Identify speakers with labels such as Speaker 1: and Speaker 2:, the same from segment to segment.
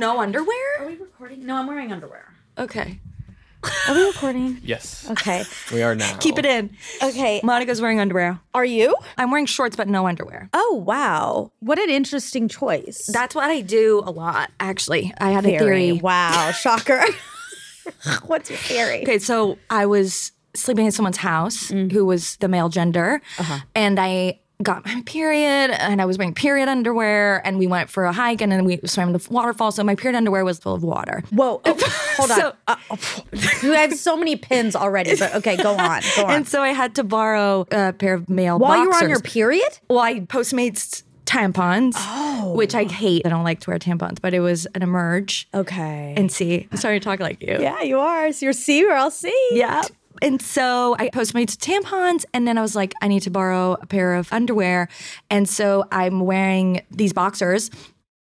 Speaker 1: no underwear?
Speaker 2: Are we recording? No, I'm wearing underwear.
Speaker 1: Okay.
Speaker 2: Are we recording?
Speaker 3: Yes.
Speaker 2: Okay.
Speaker 3: We are now.
Speaker 1: Keep it in.
Speaker 2: Okay.
Speaker 1: Monica's wearing underwear.
Speaker 2: Are you?
Speaker 1: I'm wearing shorts, but no underwear.
Speaker 2: Oh wow! What an interesting choice.
Speaker 1: That's what I do a lot, actually. I had a
Speaker 2: Theory.
Speaker 1: theory.
Speaker 2: Wow, shocker. What's your theory?
Speaker 1: Okay, so I was sleeping in someone's house mm. who was the male gender, uh-huh. and I got my period, and I was wearing period underwear, and we went for a hike, and then we swam the waterfall. So my period underwear was full of water.
Speaker 2: Whoa! oh, hold on.
Speaker 1: So-
Speaker 2: Uh, oh, you have so many pins already, but okay, go on. Go on.
Speaker 1: And so I had to borrow a pair of male
Speaker 2: While you were on your period?
Speaker 1: Well, I Postmates tampons, which I hate. I don't like to wear tampons, but it was an emerge.
Speaker 2: Okay.
Speaker 1: And see, I'm starting to talk like you.
Speaker 2: yeah, you are. So you're C or I'll C.
Speaker 1: Yeah. And so I Postmates tampons, and then I was like, I need to borrow a pair of underwear. And so I'm wearing these boxers.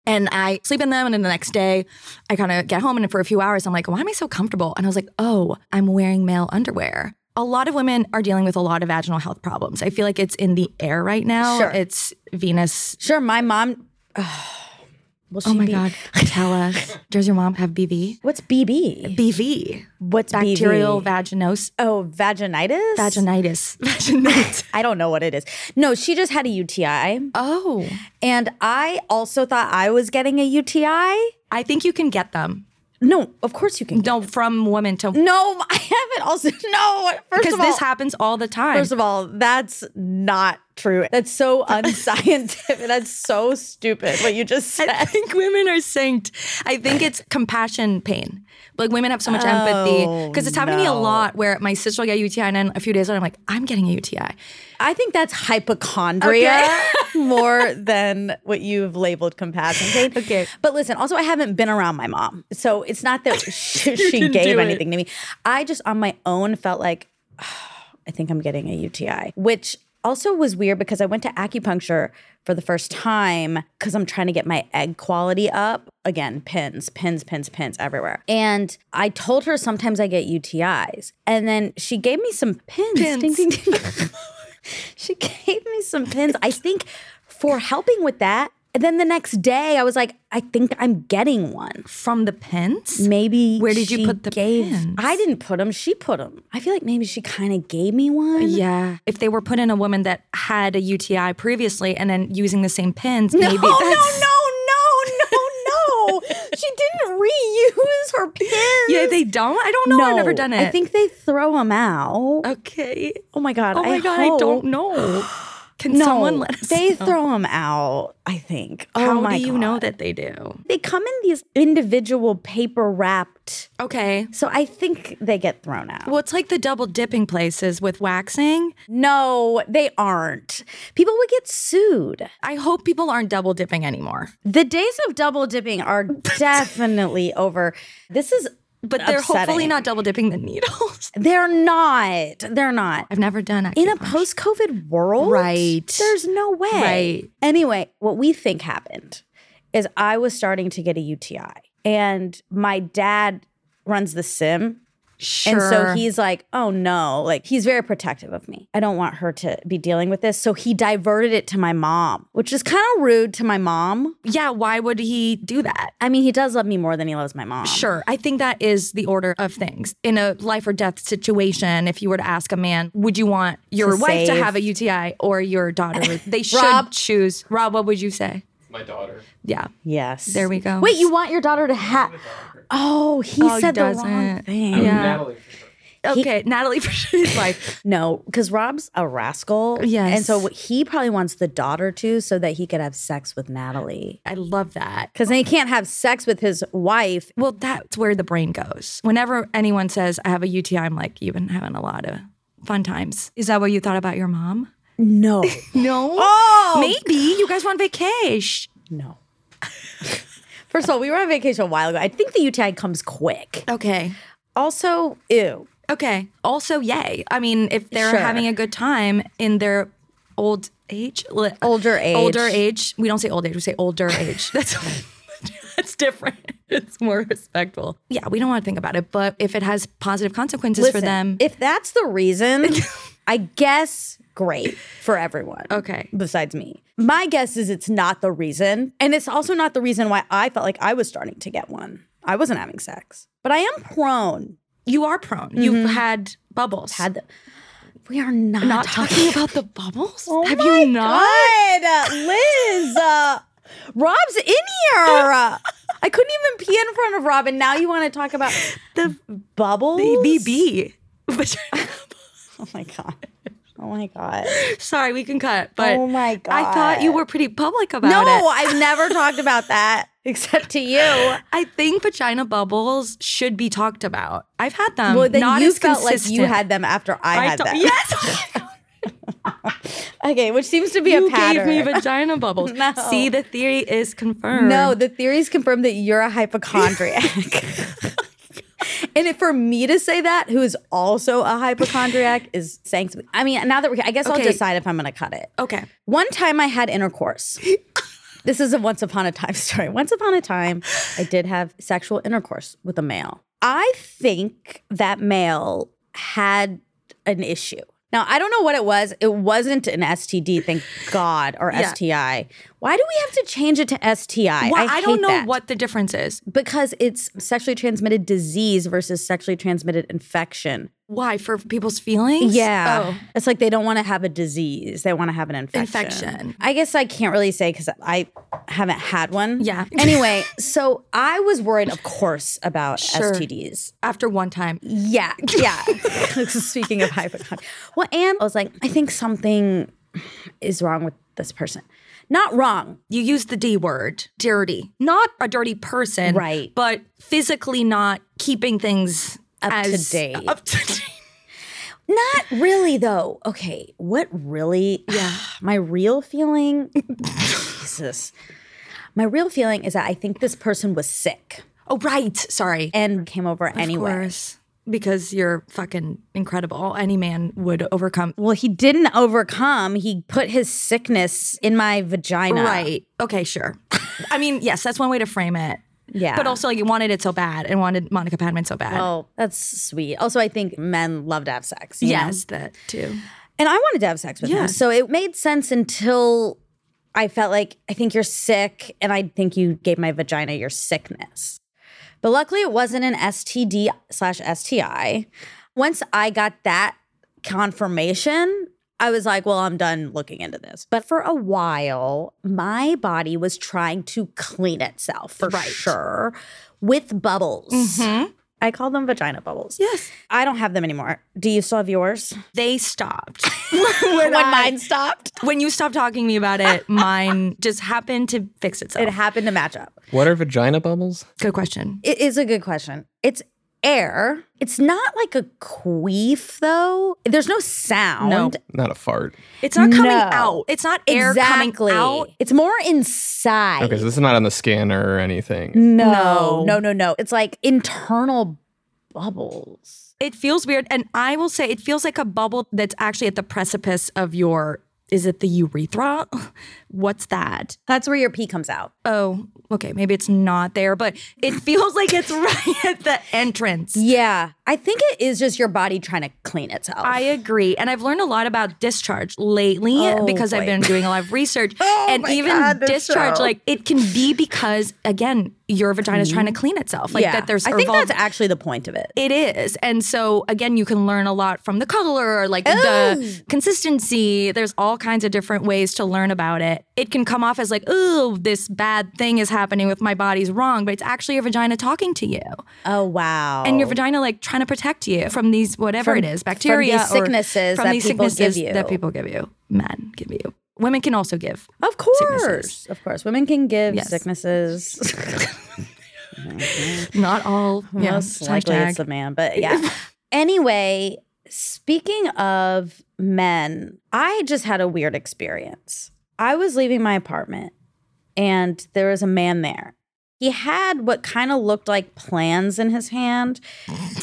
Speaker 1: And I sleep in them, and then the next day, I kind of get home, and for a few hours, I'm like, why am I so comfortable? And I was like, oh, I'm wearing male underwear. A lot of women are dealing with a lot of vaginal health problems. I feel like it's in the air right now.
Speaker 2: Sure.
Speaker 1: It's Venus.
Speaker 2: Sure. My mom. Will
Speaker 1: Oh my
Speaker 2: be-
Speaker 1: God. Tell us. Does your mom have BV?
Speaker 2: What's BB?
Speaker 1: BV.
Speaker 2: What's
Speaker 1: Bacterial
Speaker 2: BV?
Speaker 1: vaginos.
Speaker 2: Oh, vaginitis.
Speaker 1: Vaginitis. Vaginitis.
Speaker 2: I don't know what it is. No, she just had a UTI.
Speaker 1: oh.
Speaker 2: And I also thought I was getting a UTI.
Speaker 1: I think you can get them.
Speaker 2: No, of course you can.
Speaker 1: No, from woman to
Speaker 2: No, I haven't also. No, first
Speaker 1: because
Speaker 2: of all,
Speaker 1: this happens all the time.
Speaker 2: first of all, that's not true. That's so unscientific. that's so stupid what you just said.
Speaker 1: I think women are saying. I think it's compassion pain. Like women have so much empathy oh, because it's happened to me a
Speaker 2: Oh,
Speaker 1: lot. Where my sister will get a UTI, and then a few days later, I'm like, I'm getting a UTI.
Speaker 2: I think that's hypochondria
Speaker 1: Okay.
Speaker 2: more than what you've labeled compassion.
Speaker 1: Okay.
Speaker 2: But listen, also I haven't been around my mom. So it's not that she, she gave
Speaker 1: do it.
Speaker 2: anything to me. I just on my own felt like I think I'm getting a UTI, which also was weird because I went to acupuncture for the first time because I'm trying to get my egg quality up. Again, pins, pins, pins, pins everywhere. And I told her sometimes I get UTIs. And then she gave me some pins. Ding, ding, ding. she gave me some pins, I think, for helping with that. And then the next day, I was like, I think I'm getting one.
Speaker 1: From the pins?
Speaker 2: Maybe
Speaker 1: Where did you put the
Speaker 2: gave,
Speaker 1: pins?
Speaker 2: I didn't put them. She put them. I feel like maybe she kind of gave me one.
Speaker 1: Yeah. If they were put in a woman that had a UTI previously and then using the same pins,
Speaker 2: No,
Speaker 1: maybe
Speaker 2: no,
Speaker 1: that's.
Speaker 2: no, no, no, no. She didn't reuse her pins.
Speaker 1: Yeah, they don't. I don't know. I've never done it.
Speaker 2: I think they throw them out.
Speaker 1: Okay.
Speaker 2: Oh my god.
Speaker 1: Oh my
Speaker 2: I
Speaker 1: god, I don't know. Can
Speaker 2: No,
Speaker 1: someone let us
Speaker 2: they
Speaker 1: know?
Speaker 2: throw them out. I think.
Speaker 1: How
Speaker 2: oh my
Speaker 1: do you know that they do?
Speaker 2: They come in these individual paper wrapped.
Speaker 1: Okay.
Speaker 2: So I think they get thrown out.
Speaker 1: Well, it's like the double dipping places with waxing.
Speaker 2: No, they aren't. People would get sued.
Speaker 1: I hope people aren't double dipping anymore.
Speaker 2: The days of double dipping are definitely over. This is
Speaker 1: But they're hopefully not double dipping the needles.
Speaker 2: They're not. They're not.
Speaker 1: I've never done that.
Speaker 2: In a post COVID world,
Speaker 1: Right.
Speaker 2: There's no way.
Speaker 1: Right.
Speaker 2: Anyway, what we think happened is I was starting to get a UTI, and my dad runs the sim.
Speaker 1: Sure.
Speaker 2: And so he's like, oh no, like he's very protective of me. I don't want her to be dealing with this. So he diverted it to my mom, which is kind of rude to my mom.
Speaker 1: yeah. Why would he do that?
Speaker 2: I mean, he does love me more than he loves my mom.
Speaker 1: Sure. I think that is the order of things. In a life or death situation, if you were to ask a man, would you want your
Speaker 2: To
Speaker 1: wife to have a UTI or your daughter? They should
Speaker 2: Rob.
Speaker 1: choose. Rob, what would you say?
Speaker 3: My daughter.
Speaker 1: Yeah.
Speaker 2: Yes.
Speaker 1: There we go.
Speaker 2: Wait, you want your daughter to have. Oh, he
Speaker 1: Oh, he
Speaker 2: said the wrong
Speaker 1: doesn't.
Speaker 2: thing.
Speaker 1: Yeah.
Speaker 3: Natalie. for sure.
Speaker 1: Okay. Natalie for sure is like,
Speaker 2: No, because Rob's a rascal.
Speaker 1: Yes.
Speaker 2: And so he probably wants the daughter too, so that he could have sex with Natalie.
Speaker 1: I love that.
Speaker 2: Because then he can't have sex with his wife.
Speaker 1: Well, that's where the brain goes. Whenever anyone says, I have a UTI, I'm like, you've been having a lot of fun times. Is that what you thought about your mom?
Speaker 2: No.
Speaker 1: No.
Speaker 2: Oh!
Speaker 1: Maybe. You guys were on vacation.
Speaker 2: No. First of all, we were on vacation a while ago. I think the UTI comes quick.
Speaker 1: Okay.
Speaker 2: Also, ew.
Speaker 1: Okay. Also, yay. I mean, if they're
Speaker 2: Sure.
Speaker 1: having a good time in their old age, li-
Speaker 2: Older age.
Speaker 1: older age, we don't say old age, we say older age. That's that's different. It's more respectful. Yeah, we don't want to think about it, but if it has positive consequences for
Speaker 2: Listen,
Speaker 1: them,
Speaker 2: If that's the reason, I guess great for everyone.
Speaker 1: Okay.
Speaker 2: Besides me. My guess is it's not the reason. And it's also not the reason why I felt like I was starting to get one. I wasn't having sex. But I am prone.
Speaker 1: You are prone. You've had bubbles.
Speaker 2: Had the, we are not,
Speaker 1: not talking about the bubbles?
Speaker 2: Oh
Speaker 1: Have you not?
Speaker 2: God, Liz. Uh, Rob's in here. I couldn't even pee in front of Rob, and now you want to talk about
Speaker 1: The
Speaker 2: bubbles?
Speaker 1: BB.
Speaker 2: Oh my god. Oh my god.
Speaker 1: Sorry, we can cut. But
Speaker 2: Oh my god,
Speaker 1: I thought you were pretty public about
Speaker 2: No,
Speaker 1: it.
Speaker 2: No, I've never talked about that except to you.
Speaker 1: I think vagina bubbles should be talked about. I've had them.
Speaker 2: Well, then
Speaker 1: not
Speaker 2: you
Speaker 1: as
Speaker 2: felt like you had them after I, had
Speaker 1: thought-
Speaker 2: them.
Speaker 1: Yes.
Speaker 2: Oh okay, which seems to be
Speaker 1: you
Speaker 2: a pattern.
Speaker 1: You gave me vagina bubbles.
Speaker 2: No.
Speaker 1: See, the theory is confirmed.
Speaker 2: No, the theory is confirmed that you're a hypochondriac. And if for me to say that, who is also a hypochondriac, is saying something. I mean, now that we're, I guess I'll decide if I'm going to cut it.
Speaker 1: Okay.
Speaker 2: One time I had intercourse. this is a once upon a time story. Once upon a time, I did have sexual intercourse with a male. I think that male had an issue. Now, I don't know what it was. It wasn't an STD, thank God, or
Speaker 1: Yeah.
Speaker 2: STI. Why do we have to change it to STI?
Speaker 1: Well, I, don't know
Speaker 2: that.
Speaker 1: what the difference is.
Speaker 2: Because it's sexually transmitted disease versus sexually transmitted infection.
Speaker 1: Why? For people's feelings?
Speaker 2: Yeah.
Speaker 1: Oh.
Speaker 2: It's like they don't want to have a disease. They want to have an infection.
Speaker 1: Infection.
Speaker 2: I guess I can't really say because I haven't had one.
Speaker 1: Yeah.
Speaker 2: Anyway, so I was worried, of course, about
Speaker 1: Sure.
Speaker 2: STDs.
Speaker 1: After one time.
Speaker 2: Yeah. Yeah. Speaking of hypochondria. Well, and I was like, I think something is wrong with this person. Not wrong.
Speaker 1: You use the D word, dirty. Not a dirty person.
Speaker 2: Right.
Speaker 1: But physically not keeping things
Speaker 2: Up to date.
Speaker 1: Up to date.
Speaker 2: Not really, though. Okay. What really?
Speaker 1: Yeah.
Speaker 2: My real feeling, Jesus. My real feeling is that I think this person was sick
Speaker 1: Oh, right. Sorry.
Speaker 2: and came over anyway.
Speaker 1: Course. Because you're fucking incredible. Any man would overcome.
Speaker 2: Well, he didn't overcome. He put his sickness in my vagina.
Speaker 1: Right. Okay, sure. I mean, yes, that's one way to frame it.
Speaker 2: Yeah.
Speaker 1: But also, like, you wanted it so bad and wanted Monica Padman so bad.
Speaker 2: Oh, that's sweet. Also, I think men love to have sex. you know?
Speaker 1: yes, that too.
Speaker 2: And I wanted to have sex with
Speaker 1: Yeah.
Speaker 2: him. So it made sense until I felt like, I think you're sick. And I think you gave my vagina your sickness. But luckily, it wasn't an STD slash STI. Once I got that confirmation, I was like, well, I'm done looking into this. But for a while, my body was trying to clean itself for
Speaker 1: Right.
Speaker 2: sure with bubbles. Mm-hmm. I call them vagina bubbles.
Speaker 1: Yes.
Speaker 2: I don't have them anymore. Do you still have yours?
Speaker 1: They stopped.
Speaker 2: when
Speaker 1: I-
Speaker 2: mine stopped.
Speaker 1: when you stopped talking to me about it, mine just happened to fix itself.
Speaker 2: It happened to match up.
Speaker 3: What are vagina bubbles?
Speaker 1: Good question.
Speaker 2: It is a good question. It's air. It's not like a queef though. There's no sound.
Speaker 1: No.
Speaker 3: Not a fart.
Speaker 1: It's not coming
Speaker 2: No.
Speaker 1: out. It's not air
Speaker 2: exactly.
Speaker 1: coming out.
Speaker 2: It's more inside.
Speaker 3: Okay, so this is not on the scanner or anything.
Speaker 2: no,
Speaker 1: No.
Speaker 2: no, no, no. It's like internal bubbles.
Speaker 1: It feels weird. And I will say it feels like a bubble that's actually at the precipice of your is it the urethra? What's that?
Speaker 2: That's where your pee comes out.
Speaker 1: Oh, okay. Maybe it's not there, but it feels like it's right at the entrance.
Speaker 2: Yeah. I think it is just your body trying to clean itself.
Speaker 1: I agree. And I've learned a lot about discharge lately
Speaker 2: Oh,
Speaker 1: because I've been doing a lot of research.
Speaker 2: Oh
Speaker 1: and even
Speaker 2: God,
Speaker 1: discharge,
Speaker 2: show.
Speaker 1: like it can be because, again, your vagina is trying to clean itself. Like
Speaker 2: yeah.
Speaker 1: that there's
Speaker 2: I think
Speaker 1: evolved-
Speaker 2: that's actually the point of it.
Speaker 1: It is. And so again, you can learn a lot from the color, or like the oh. consistency. There's all kinds of different ways to learn about it. It can come off as like, oh, this bad thing is happening with my body's wrong, but it's actually your vagina talking to you.
Speaker 2: Oh wow.
Speaker 1: And your vagina like trying to protect you from these whatever
Speaker 2: From-
Speaker 1: it is,
Speaker 2: from
Speaker 1: bacteria or
Speaker 2: sicknesses
Speaker 1: from
Speaker 2: that
Speaker 1: these
Speaker 2: people give
Speaker 1: sicknesses
Speaker 2: you.
Speaker 1: that people give you. Men give you. Women can also give.
Speaker 2: Of course.
Speaker 1: sicknesses.
Speaker 2: Of course. Women can give
Speaker 1: Yes.
Speaker 2: sicknesses.
Speaker 1: Not all.
Speaker 2: Most likely it's a man, but yeah. anyway, speaking of men, I just had a weird experience. I was leaving my apartment and there was a man there. He had what kind of looked like plans in his hand,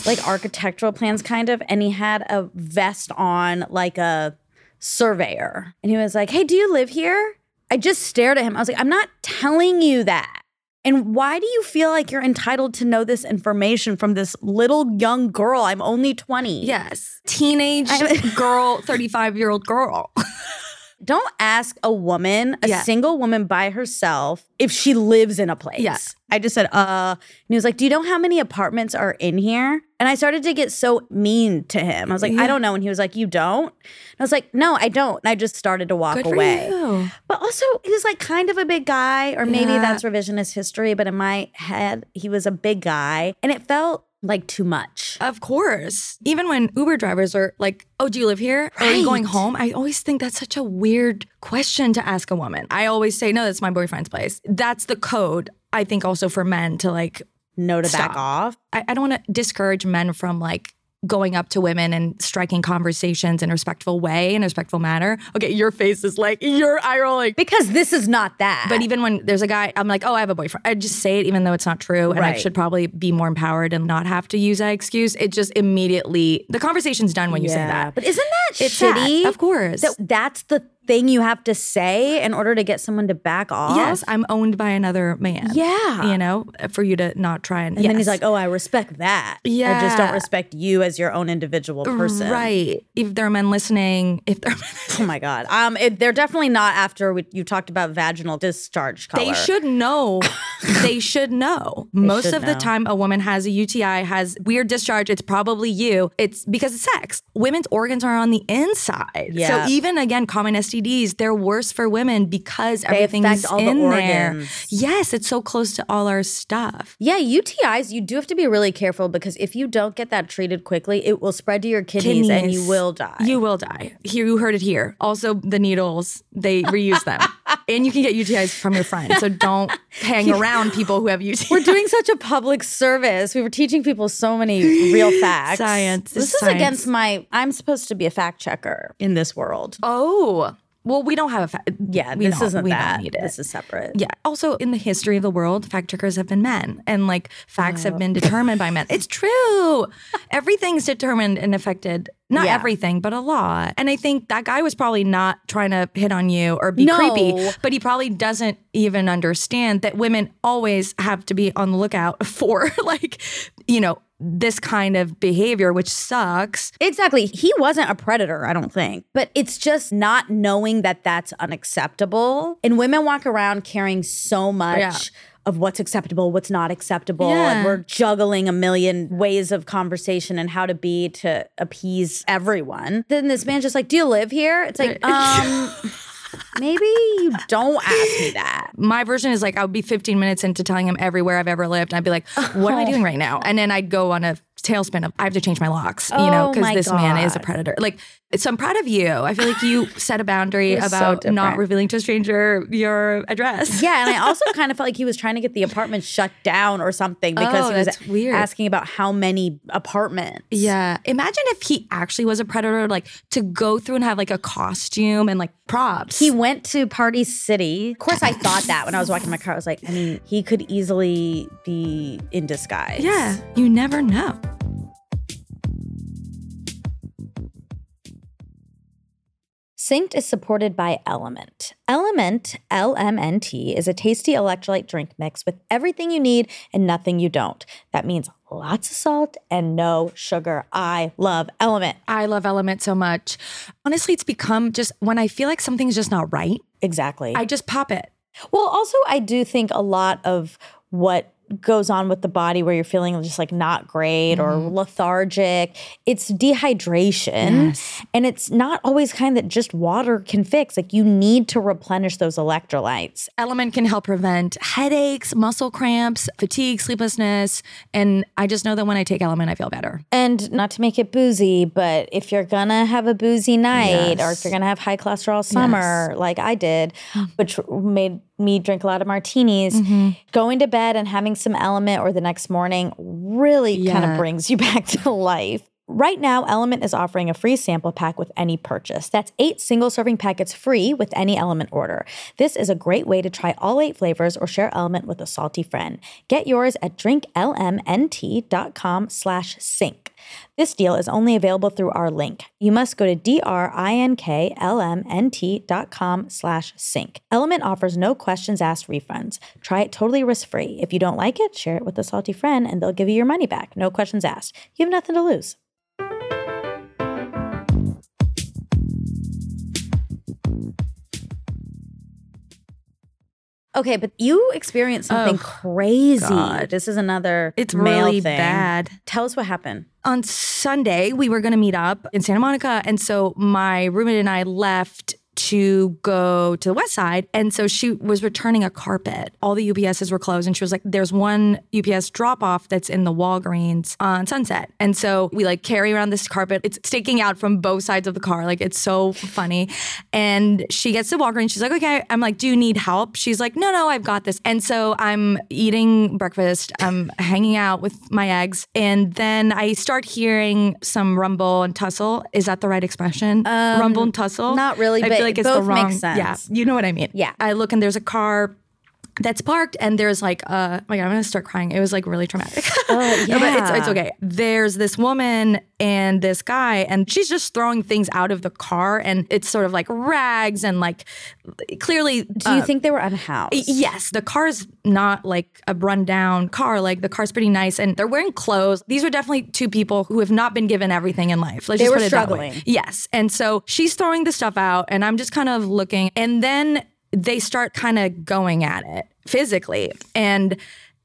Speaker 2: like architectural plans, kind of. And he had a vest on, like a surveyor. And he was like, Hey, do you live here? I just stared at him. I was like, I'm not telling you that. And why do you feel like you're entitled to know this information from this little young girl? I'm only 20.
Speaker 1: Yes. Teenage girl, 35 year old girl.
Speaker 2: Don't ask a woman, a
Speaker 1: Yeah.
Speaker 2: single woman by herself, if she lives in a place.
Speaker 1: Yeah.
Speaker 2: I just said, uh, and he was like, Do you know how many apartments are in here? And I started to get so mean to him. I was like, I don't know. And he was like, You don't? And I was like, No, I don't. And I just started to walk
Speaker 1: Good
Speaker 2: away.
Speaker 1: you.
Speaker 2: But also, he was like kind of a big guy, or maybe
Speaker 1: Yeah.
Speaker 2: that's revisionist history. But in my head, he was a big guy, and it felt like too much.
Speaker 1: Of course. Even when Uber drivers are like, oh, do you live here? Or are you going home? I always think that's such a weird question to ask a woman. I always say, no, that's my boyfriend's place. That's the code, I think, also for men to like,
Speaker 2: No to back off.
Speaker 1: I, I don't want to discourage men from like going up to women and striking conversations in a respectful way, in a respectful manner. Okay, your face is like, your eye rolling.
Speaker 2: Because this is not that.
Speaker 1: But even when there's a guy, I'm like, oh, I have a boyfriend. I just say it even though it's not true. And I should probably be more empowered and not have to use that excuse. It just immediately, the conversation's done when you say that.
Speaker 2: But isn't that
Speaker 1: It's sad,
Speaker 2: shitty?
Speaker 1: of course.
Speaker 2: That that's the thing you have to say in order to get someone to back off.
Speaker 1: Yes, I'm owned by another man.
Speaker 2: Yeah.
Speaker 1: You know, for you to not try and.
Speaker 2: And then he's like, "Oh, I respect that. Yeah. I just don't respect you as your own individual person."
Speaker 1: Right. If there are men listening, if there are men
Speaker 2: Oh my god. Um, it, they're definitely not after we, you talked about vaginal discharge color.
Speaker 1: They should know. they should know. Most
Speaker 2: should
Speaker 1: of the time, a woman has a UTI, has weird discharge. It's probably you. It's because of sex. Women's organs are on the inside.
Speaker 2: Yeah.
Speaker 1: So even again, common STDs, they're worse for women because
Speaker 2: They
Speaker 1: everything's
Speaker 2: all the
Speaker 1: in there. Yes, it's so close to all our stuff.
Speaker 2: Yeah, UTIs, you do have to be really careful because if you don't get that treated quickly, it will spread to your kidneys, and you will die.
Speaker 1: You will die. Here, you heard it here. Also, the needles, they reuse them. and you can get UTIs from your friend. So don't hang around people who have UTIs.
Speaker 2: We're doing such a public service. We were teaching people so many real facts.
Speaker 1: Science.
Speaker 2: This is
Speaker 1: science.
Speaker 2: against my. I'm supposed to be a fact checker in this world.
Speaker 1: Oh, well, we don't have a fact.
Speaker 2: Yeah,
Speaker 1: we
Speaker 2: this isn't
Speaker 1: we
Speaker 2: that.
Speaker 1: Don't need it.
Speaker 2: This is separate.
Speaker 1: yeah. Also, in the history of the world, fact checkers have been men, and like facts have oh. been determined by men. It's true. Everything's determined and affected. Not
Speaker 2: Yeah.
Speaker 1: everything, but a lot. And I think that guy was probably not trying to hit on you or be
Speaker 2: No.
Speaker 1: creepy, but he probably doesn't even understand that women always have to be on the lookout for like, you know, this kind of behavior, which sucks.
Speaker 2: Exactly. He wasn't a predator, I don't think. But it's just not knowing that that's unacceptable. And women walk around carrying so much
Speaker 1: Yeah.
Speaker 2: of what's acceptable, what's not acceptable.
Speaker 1: Yeah.
Speaker 2: And we're juggling a million ways of conversation and how to be to appease everyone. Then this man's just like, Do you live here? It's like, um, maybe you don't ask me that.
Speaker 1: my version is like I would be 15 minutes into telling him everywhere I've ever lived. And I'd be like, what am I oh. doing right now? And then I'd go on a tailspin of I have to change my locks, you know,
Speaker 2: Oh
Speaker 1: because
Speaker 2: my
Speaker 1: this man is a predator. Like, so I'm proud of you. I feel like you set a boundary
Speaker 2: We're so
Speaker 1: about not revealing to a stranger your address.
Speaker 2: Yeah, and I also kind of felt like he was trying to get the apartment shut down or something oh, because
Speaker 1: Oh,
Speaker 2: he was
Speaker 1: weird.
Speaker 2: asking about how many apartments.
Speaker 1: Yeah. Imagine if he actually was a predator, like to go through and have like a costume and like props.
Speaker 2: He went to Party City. Of course, I thought that when I was walking my car. I was like, I mean, he could easily be in disguise.
Speaker 1: yeah. You never know.
Speaker 2: Synced is supported by Element. Element, LMNT, is a tasty electrolyte drink mix with everything you need and nothing you don't. That means lots of salt and no sugar. I love Element.
Speaker 1: I love Element so much. Honestly, it's become just when I feel like something's just not right,
Speaker 2: Exactly.
Speaker 1: I just pop it.
Speaker 2: Well, also, I do think a lot of what goes on with the body where you're feeling just like not great or mm-hmm. lethargic, it's dehydration. And it's not always kind that just water can fix. Like you need to replenish those electrolytes.
Speaker 1: Element can help prevent headaches, muscle cramps, fatigue, sleeplessness. And I just know that when I take Element, I feel better.
Speaker 2: And not to make it boozy, but if you're gonna have a boozy night or if you're gonna have high cholesterol summer, like I did, mm. which made me drink a lot of martinis, mm-hmm. going to bed and having some element or the next morning really kind of brings you back to life. Right now, Element is offering a free sample pack with any purchase. That's eight single serving packets free with any Element order. This is a great way to try all eight flavors or share Element with a salty friend. Get yours at drinklmnt.com slash sync. This deal is only available through our link. You must go to drinklmnt.com slash sync. Element offers no questions asked refunds. Try it totally risk-free. If you don't like it, share it with a salty friend and they'll give you your money back. No questions asked. You have nothing to lose. Okay, but you experienced something
Speaker 1: Oh,
Speaker 2: crazy.
Speaker 1: God.
Speaker 2: This is another
Speaker 1: It's
Speaker 2: male
Speaker 1: really
Speaker 2: thing.
Speaker 1: bad.
Speaker 2: Tell us what happened.
Speaker 1: On Sunday, we were going to meet up in Santa Monica. And so my roommate and I left to go to the west side. And so she was returning a carpet. All the UPSs were closed. And she was like, there's one UPS drop off that's in the Walgreens on Sunset. And so we like carry around this carpet. It's sticking out from both sides of the car. Like it's so funny. And she gets to Walgreens. She's like, okay. I'm like, do you need help? She's like, no, no, I've got this. And so I'm eating breakfast. I'm hanging out with my eggs. And then I start hearing some rumble and tussle. Is that the right expression? rumble and tussle?
Speaker 2: Um, not really,
Speaker 1: I
Speaker 2: but
Speaker 1: like it's
Speaker 2: both
Speaker 1: the
Speaker 2: make
Speaker 1: wrong.
Speaker 2: sense.
Speaker 1: Yeah, you know what I mean.
Speaker 2: Yeah.
Speaker 1: I look and there's a car that's parked and there's like uh oh my god I'm gonna start crying it was like really traumatic
Speaker 2: Oh,
Speaker 1: No, but it's,
Speaker 2: yeah.
Speaker 1: it's okay there's this woman and this guy and she's just throwing things out of the car and it's sort of like rags and like clearly
Speaker 2: Do you think they were unhoused?
Speaker 1: Yes, the car's not like a rundown car. Like the car's pretty nice, and they're wearing clothes. These are definitely two people who have not been given everything in life. Let's
Speaker 2: They
Speaker 1: just
Speaker 2: were
Speaker 1: put it that way.
Speaker 2: struggling.
Speaker 1: Yes, and so she's throwing the stuff out, and I'm just kind of looking, and then they start kind of going at it physically, and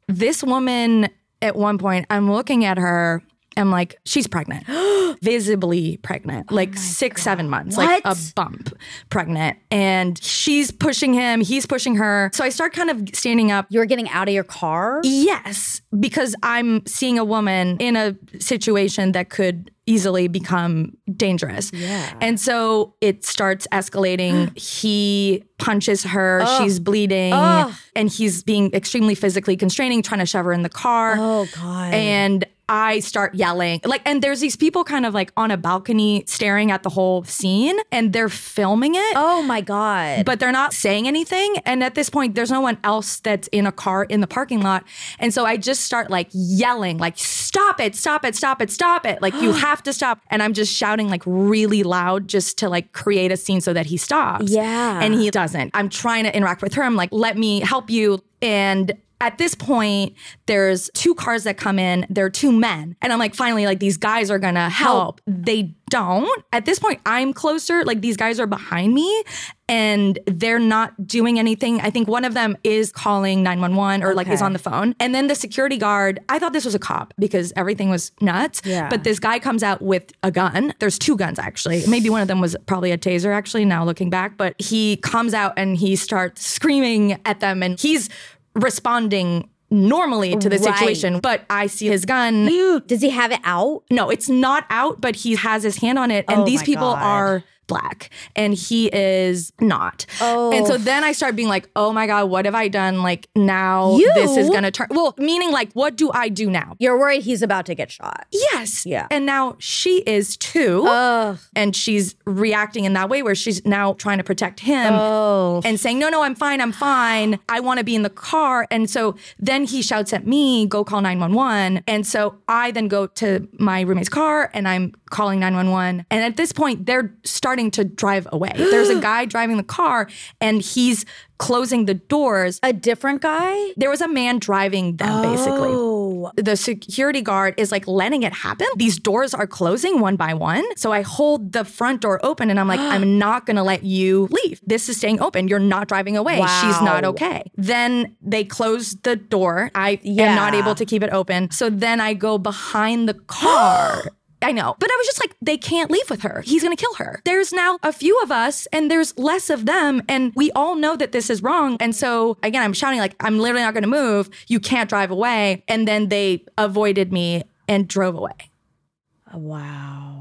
Speaker 1: this woman at one point, I'm looking at her. I'm like, she's pregnant, visibly pregnant, oh like six, seven months, like a
Speaker 2: Oh
Speaker 1: bump pregnant. And she's pushing him, he's pushing her. So I start kind of standing up.
Speaker 2: You're getting out of your car?
Speaker 1: Yes, because I'm seeing a woman in a situation that could easily become dangerous.
Speaker 2: Yeah.
Speaker 1: And so it starts escalating. he punches her, she's bleeding,
Speaker 2: Ugh.
Speaker 1: and he's being extremely physically constraining, trying to shove her in the car.
Speaker 2: Oh, God.
Speaker 1: And I start yelling. Like, and there's these people kind of like on a balcony staring at the whole scene and they're filming it.
Speaker 2: oh, my God.
Speaker 1: But they're not saying anything. And at this point, there's no one else that's in a car in the parking lot. And so I just start like yelling, like, stop it, stop it, stop it, stop it. Like, you have to stop. And I'm just shouting like really loud just to like create a scene so that he stops.
Speaker 2: Yeah.
Speaker 1: And he doesn't. I'm trying to interact with her. I'm like, let me help you. And at this point, there's two cars that come in. There are two men. And I'm like, finally, like these guys are gonna help. They don't. At this point, I'm closer. Like these guys are behind me and they're not doing anything. I think one of them is calling 911 or like is on the phone. And then the security guard, I thought this was a cop because everything was nuts.
Speaker 2: Yeah.
Speaker 1: But this guy comes out with a gun. There's two guns actually. Maybe one of them was probably a taser actually, now looking back. But he comes out and he starts screaming at them and he's responding normally to the
Speaker 2: Right.
Speaker 1: situation. But I see his gun.
Speaker 2: Does he have it out?
Speaker 1: No, it's not out, but he has his hand on it. And
Speaker 2: Oh
Speaker 1: these people
Speaker 2: God.
Speaker 1: are black and he is not. And so oh. then I start being like, oh my God, what have I done? Like now this is gonna turn well, meaning like, what do I do now?
Speaker 2: You're worried he's about to get shot.
Speaker 1: Yes.
Speaker 2: Yeah.
Speaker 1: And now she is too.
Speaker 2: Ugh.
Speaker 1: and she's reacting in that way where she's now trying to protect him
Speaker 2: Oh.
Speaker 1: and saying, No, no, I'm fine, I'm fine. I want to be in the car. And so then he shouts at me, Go call 911. And so I then go to my roommate's car and I'm calling 911. And at this point, they're starting to drive away. There's a guy driving the car and he's closing the doors.
Speaker 2: A different guy?
Speaker 1: There was a man driving them basically
Speaker 2: Oh.
Speaker 1: the security guard is like letting it happen. These doors are closing one by one. So I hold the front door open and I'm like, I'm not going to let you leave. This is staying open. You're not driving away. She's not okay. Then they close the door. I
Speaker 2: Yeah.
Speaker 1: am not able to keep it open. So then I go behind the car. I know. But I was just like, they can't leave with her. He's going to kill her. There's now a few of us and there's less of them. And we all know that this is wrong. And so, again, I'm shouting, like, I'm literally not going to move. You can't drive away. And then they avoided me and drove away.
Speaker 2: Wow.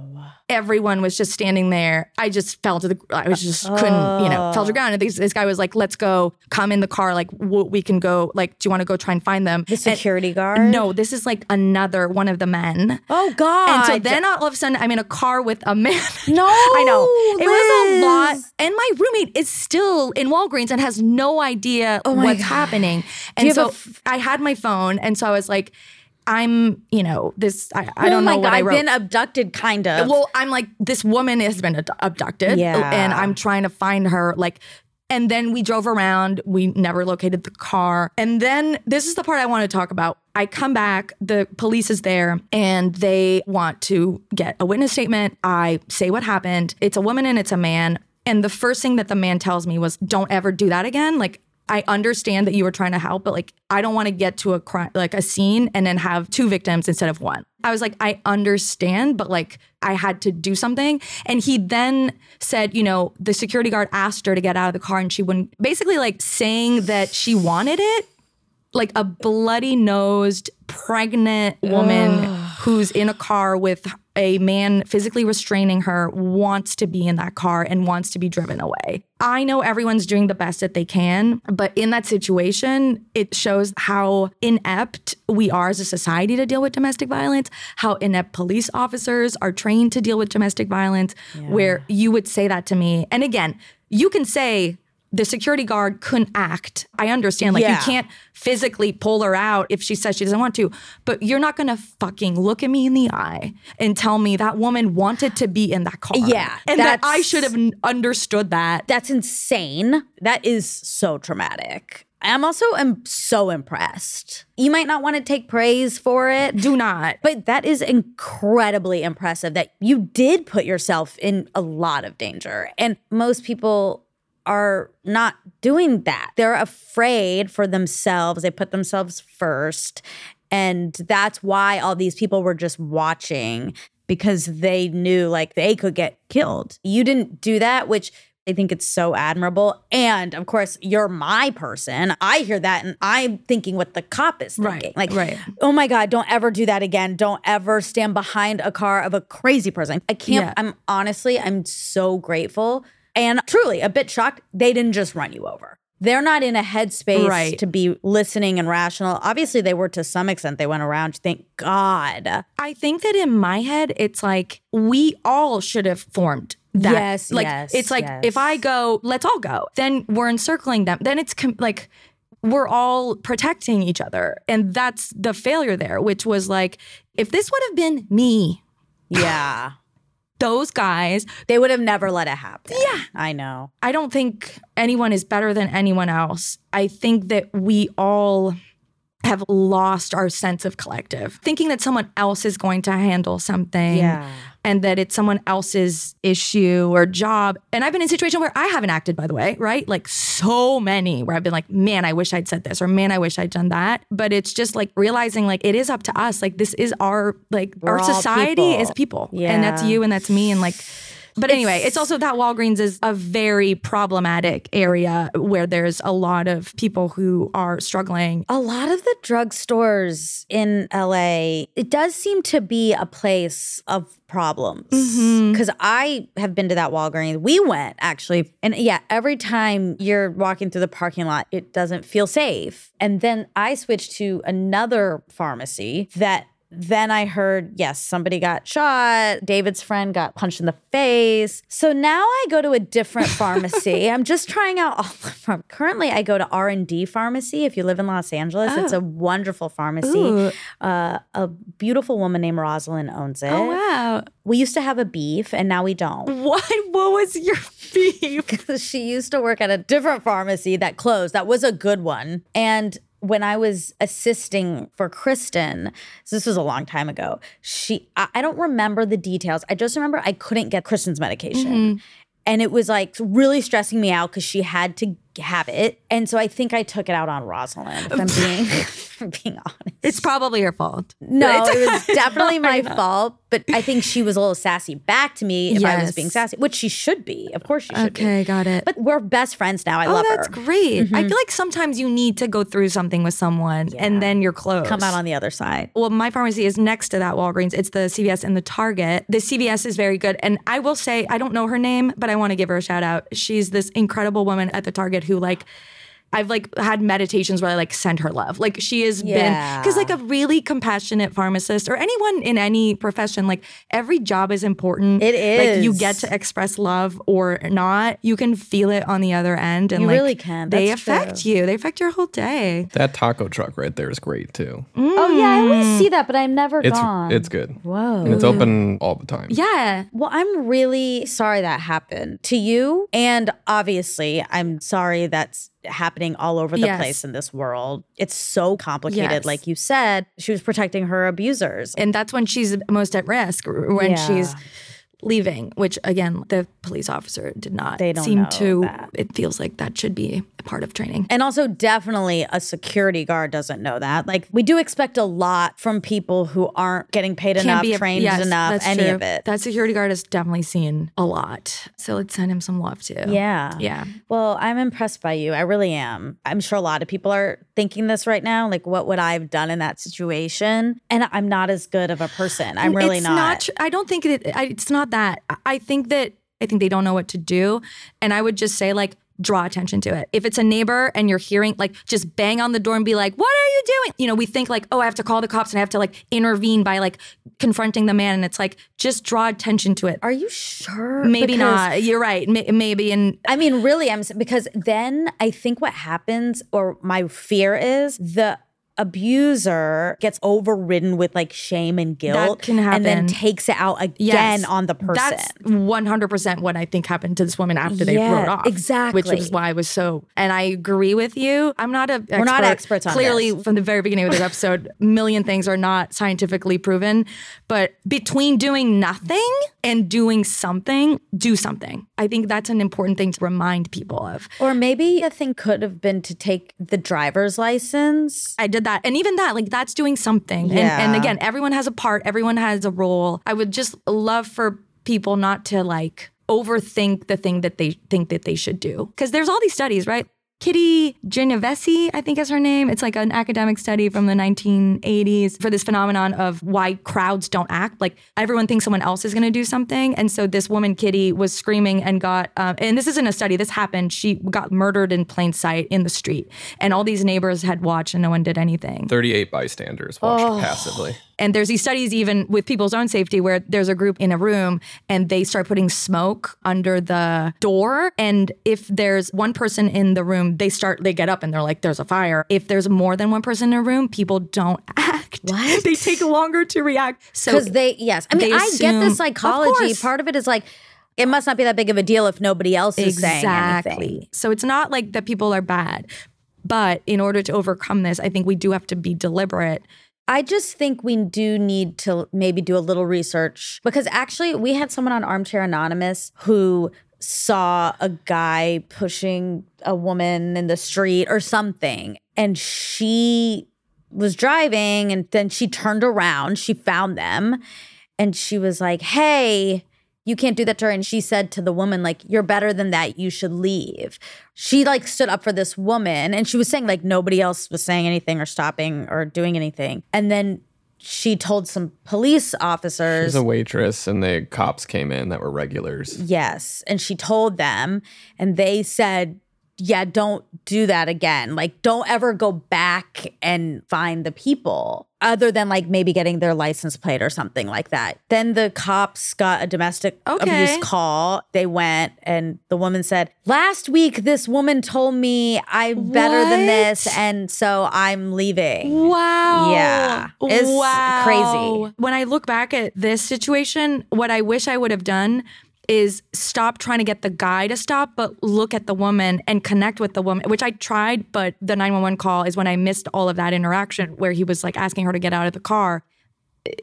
Speaker 1: Everyone was just standing there. I just fell to the, I was just couldn't, you know, fell to the oh. ground. And this, this guy was like, let's go, come in the car. Like, w- we can go, like, do you want to go try and find them?
Speaker 2: The security guard?
Speaker 1: No, this is like another one of the men.
Speaker 2: Oh, God.
Speaker 1: And so then all of a sudden I'm in a car with a man.
Speaker 2: No,
Speaker 1: I know. It was a lot. And my roommate is still in Walgreens and has no idea
Speaker 2: Oh
Speaker 1: what's
Speaker 2: God.
Speaker 1: happening. And so
Speaker 2: f-
Speaker 1: I had my phone. And so I was like, I'm, you know, this, I, I oh don't
Speaker 2: oh my
Speaker 1: know
Speaker 2: God,
Speaker 1: what I
Speaker 2: I've been abducted, kind of.
Speaker 1: well, I'm like, this woman has been ad- abducted.
Speaker 2: Yeah.
Speaker 1: And I'm trying to find her. Like, and then we drove around. We never located the car. And then this is the part I want to talk about. I come back, the police is there, and they want to get a witness statement. I say what happened. It's a woman and it's a man. And the first thing that the man tells me was, don't ever do that again. Like, I understand that you were trying to help, but like I don't want to get to a crime like a scene and then have two victims instead of one. I was like, I understand, but like I had to do something. And he then said, you know, the security guard asked her to get out of the car and she wouldn't basically like saying that she wanted it. Like a bloody nosed, pregnant woman who's in a car with a man physically restraining her wants to be in that car and wants to be driven away. I know everyone's doing the best that they can, but in that situation, it shows how inept we are as a society to deal with domestic violence, how inept police officers are trained to deal with domestic violence, where you would say that to me. And again, you can say, the security guard couldn't act. I understand. Like,
Speaker 2: Yeah.
Speaker 1: you can't physically pull her out if she says she doesn't want to, but you're not gonna fucking look at me in the eye and tell me that woman wanted to be in that car.
Speaker 2: Yeah,
Speaker 1: And that I should have understood that.
Speaker 2: That's insane. That is so traumatic. I'm also am so impressed. You might not want to take praise for it,
Speaker 1: Do not.
Speaker 2: but that is incredibly impressive that you did put yourself in a lot of danger. And most people are not doing that. They're afraid for themselves. They put themselves first. And that's why all these people were just watching because they knew like they could get killed. You didn't do that, which I think it's so admirable. And of course, you're my person. I hear that and I'm thinking what the cop is thinking.
Speaker 1: Right,
Speaker 2: like,
Speaker 1: right.
Speaker 2: oh my God, don't ever do that again. Don't ever stand behind a car of a crazy person. I can't,
Speaker 1: Yeah.
Speaker 2: I'm honestly, I'm so grateful and truly a bit shocked they didn't just run you over. They're not in a headspace
Speaker 1: Right.
Speaker 2: to be listening and rational. Obviously, they were to some extent. They went around. Thank God.
Speaker 1: I think that in my head, it's like we all should have formed that.
Speaker 2: Yes,
Speaker 1: like
Speaker 2: yes,
Speaker 1: it's like
Speaker 2: yes.
Speaker 1: if I go, let's all go. Then we're encircling them. Then it's com- like we're all protecting each other, and that's the failure there, which was like if this would have been me,
Speaker 2: Yeah.
Speaker 1: Those guys,
Speaker 2: they would have never let it happen. Yeah. I know.
Speaker 1: I don't think anyone is better than anyone else. I think that we all have lost our sense of collective, thinking that someone else is going to handle something.
Speaker 2: Yeah.
Speaker 1: And that it's someone else's issue or job. And I've been in a situation where I haven't acted, by the way, right? Like so many where I've been like, man, I wish I'd said this or man, I wish I'd done that. But it's just like realizing like it is up to us. Like this is our, like
Speaker 2: We're
Speaker 1: our society
Speaker 2: people.
Speaker 1: is people. Yeah. And that's you and that's me. And like, but anyway, it's also that Walgreens is a very problematic area where there's a lot of people who are struggling.
Speaker 2: A lot of the drugstores in LA, it does seem to be a place of problems. Mm-hmm. Because I have been to that Walgreens. We went actually. And yeah, every time you're walking through the parking lot, it doesn't feel safe. And then I switched to another pharmacy that then I heard, yes, somebody got shot. David's friend got punched in the face. So now I go to a different pharmacy. I'm just trying out all them. Currently, I go to R and D Pharmacy. If you live in Los Angeles, it's a wonderful pharmacy. Uh, a beautiful woman named Rosalind owns it.
Speaker 1: Oh wow.
Speaker 2: We used to have a beef, and now we don't.
Speaker 1: What what was your beef?
Speaker 2: Because she used to work at a different pharmacy that closed. That was a good one. And when I was assisting for Kristen, so this was a long time ago, she I, I don't remember the details. I just remember I couldn't get Kristen's medication. Mm-hmm. And it was like really stressing me out because she had to have it. And so I think I took it out on Rosalind, if I'm being, I'm being honest.
Speaker 1: It's probably her fault.
Speaker 2: No, it was definitely my fault. But I think she was a little sassy back to me if I was being sassy, which she should be. Of course she should be.
Speaker 1: Okay, got it.
Speaker 2: But we're best friends now. I
Speaker 1: oh,
Speaker 2: love
Speaker 1: that's
Speaker 2: her. Mm-hmm.
Speaker 1: great. I feel like sometimes you need to go through something with someone and then you're close.
Speaker 2: Come out on the other side.
Speaker 1: well, my pharmacy is next to that Walgreens. It's the CVS and the Target. The CVS is very good. And I will say, I don't know her name, but I want to give her a shout out. She's this incredible woman at the Target who, like, I've like had meditations where I like send her love. Like she has been because like a really compassionate pharmacist or anyone in any profession, like every job is important.
Speaker 2: It is.
Speaker 1: Like you get to express love or not. You can feel it on the other end. And
Speaker 2: You
Speaker 1: like,
Speaker 2: really can.
Speaker 1: They
Speaker 2: That's
Speaker 1: affect
Speaker 2: true.
Speaker 1: you. They affect your whole day.
Speaker 3: That taco truck right there is great too.
Speaker 2: Oh yeah, I always mm. see that, but I've never
Speaker 3: It's
Speaker 2: gone.
Speaker 3: it's good.
Speaker 2: Whoa.
Speaker 3: And it's open all the time.
Speaker 1: Yeah.
Speaker 2: Well, I'm really sorry that happened to you. And obviously, I'm sorry that's happening all over the
Speaker 1: Yes.
Speaker 2: place in this world. It's so complicated.
Speaker 1: Yes.
Speaker 2: Like you said, she was protecting her abusers.
Speaker 1: And that's when she's most at risk, when
Speaker 2: Yeah.
Speaker 1: she's leaving, which again, the police officer did not
Speaker 2: They don't
Speaker 1: seem to.
Speaker 2: that.
Speaker 1: It feels like that should be a part of training.
Speaker 2: And also, definitely a security guard doesn't know that. Like, we do expect a lot from people who aren't getting paid enough,
Speaker 1: a-
Speaker 2: trained
Speaker 1: yes,
Speaker 2: enough, any
Speaker 1: true.
Speaker 2: of it.
Speaker 1: That security guard has definitely seen a lot. So let's send him some love too.
Speaker 2: yeah.
Speaker 1: Yeah.
Speaker 2: Well, I'm impressed by you. I really am. I'm sure a lot of people are thinking this right now. Like, what would I have done in that situation? And I'm not as good of a person. I'm really
Speaker 1: it's
Speaker 2: not.
Speaker 1: tr- I don't think it, I, it's not that. I- think that I think they don't know what to do, and I would just say like draw attention to it. If it's a neighbor and you're hearing like just bang on the door and be like, "What are you doing?" You know, we think like, "Oh, I have to call the cops and I have to like intervene by like confronting the man," and it's like just draw attention to it.
Speaker 2: Are you sure?
Speaker 1: Maybe
Speaker 2: Because-
Speaker 1: not. You're right. May- Maybe and
Speaker 2: I mean, really, I'm because then I think what happens, or my fear is the abuser gets overridden with like shame and guilt
Speaker 1: can
Speaker 2: and then takes it out again
Speaker 1: Yes,
Speaker 2: on the person.
Speaker 1: That's 100% what I think happened to this woman after they
Speaker 2: Yeah,
Speaker 1: rode off.
Speaker 2: exactly.
Speaker 1: Which is why I was so, and I agree with you. I'm not a
Speaker 2: We're not experts on
Speaker 1: Clearly,
Speaker 2: this.
Speaker 1: from the very beginning of this episode, million things are not scientifically proven. But between doing nothing and doing something, do something. I think that's an important thing to remind people of.
Speaker 2: or maybe a thing could have been to take the driver's license.
Speaker 1: I did that. And even that, like that's doing something. And, and again, everyone has a part, everyone has a role. I would just love for people not to like overthink the thing that they think that they should do. Because there's all these studies, right? Kitty Genovese, I think is her name. It's like an academic study from the 1980s for this phenomenon of why crowds don't act. Like everyone thinks someone else is going to do something. And so this woman, Kitty, was screaming and got, um, and this isn't a study, this happened. She got murdered in plain sight in the street. And all these neighbors had watched and no one did anything.
Speaker 3: 38 bystanders watched
Speaker 1: Oh.
Speaker 3: passively.
Speaker 1: And there's these studies even with people's own safety where there's a group in a room and they start putting smoke under the door. And if there's one person in the room, they start, they get up and they're like, there's a fire. If there's more than one person in a room, people don't act.
Speaker 2: What?
Speaker 1: they take longer to react. So
Speaker 2: Because they, yes. I mean, I get the
Speaker 1: assume-
Speaker 2: psychology. Part of it is like, it must not be that big of a deal if nobody else is saying anything.
Speaker 1: Exactly. So it's not like that people are bad. But in order to overcome this, I think we do have to be deliberate.
Speaker 2: I just think we do need to maybe do a little research because actually we had someone on Armchair Anonymous who saw a guy pushing a woman in the street or something and she was driving and then she turned around, she found them and she was like, "Hey, you can't do that to her." And she said to the woman, like, you're better than that. You should leave. She like stood up for this woman and she was saying like nobody else was saying anything or stopping or doing anything. And then she told some police officers
Speaker 3: There's a waitress and the cops came in that were regulars.
Speaker 2: Yes. And she told them, and they said, yeah, don't do that again. Like, don't ever go back and find the people other than like maybe getting their license plate or something like that. Then the cops got a domestic
Speaker 1: Okay.
Speaker 2: abuse call. They went, and the woman said, Last week, this woman told me I'm better than this. And so I'm leaving.
Speaker 1: Wow.
Speaker 2: Yeah. It's crazy.
Speaker 1: When I look back at this situation, what I wish I would have done is stop trying to get the guy to stop, but look at the woman and connect with the woman, which I tried, but the 911 call is when I missed all of that interaction where he was like asking her to get out of the car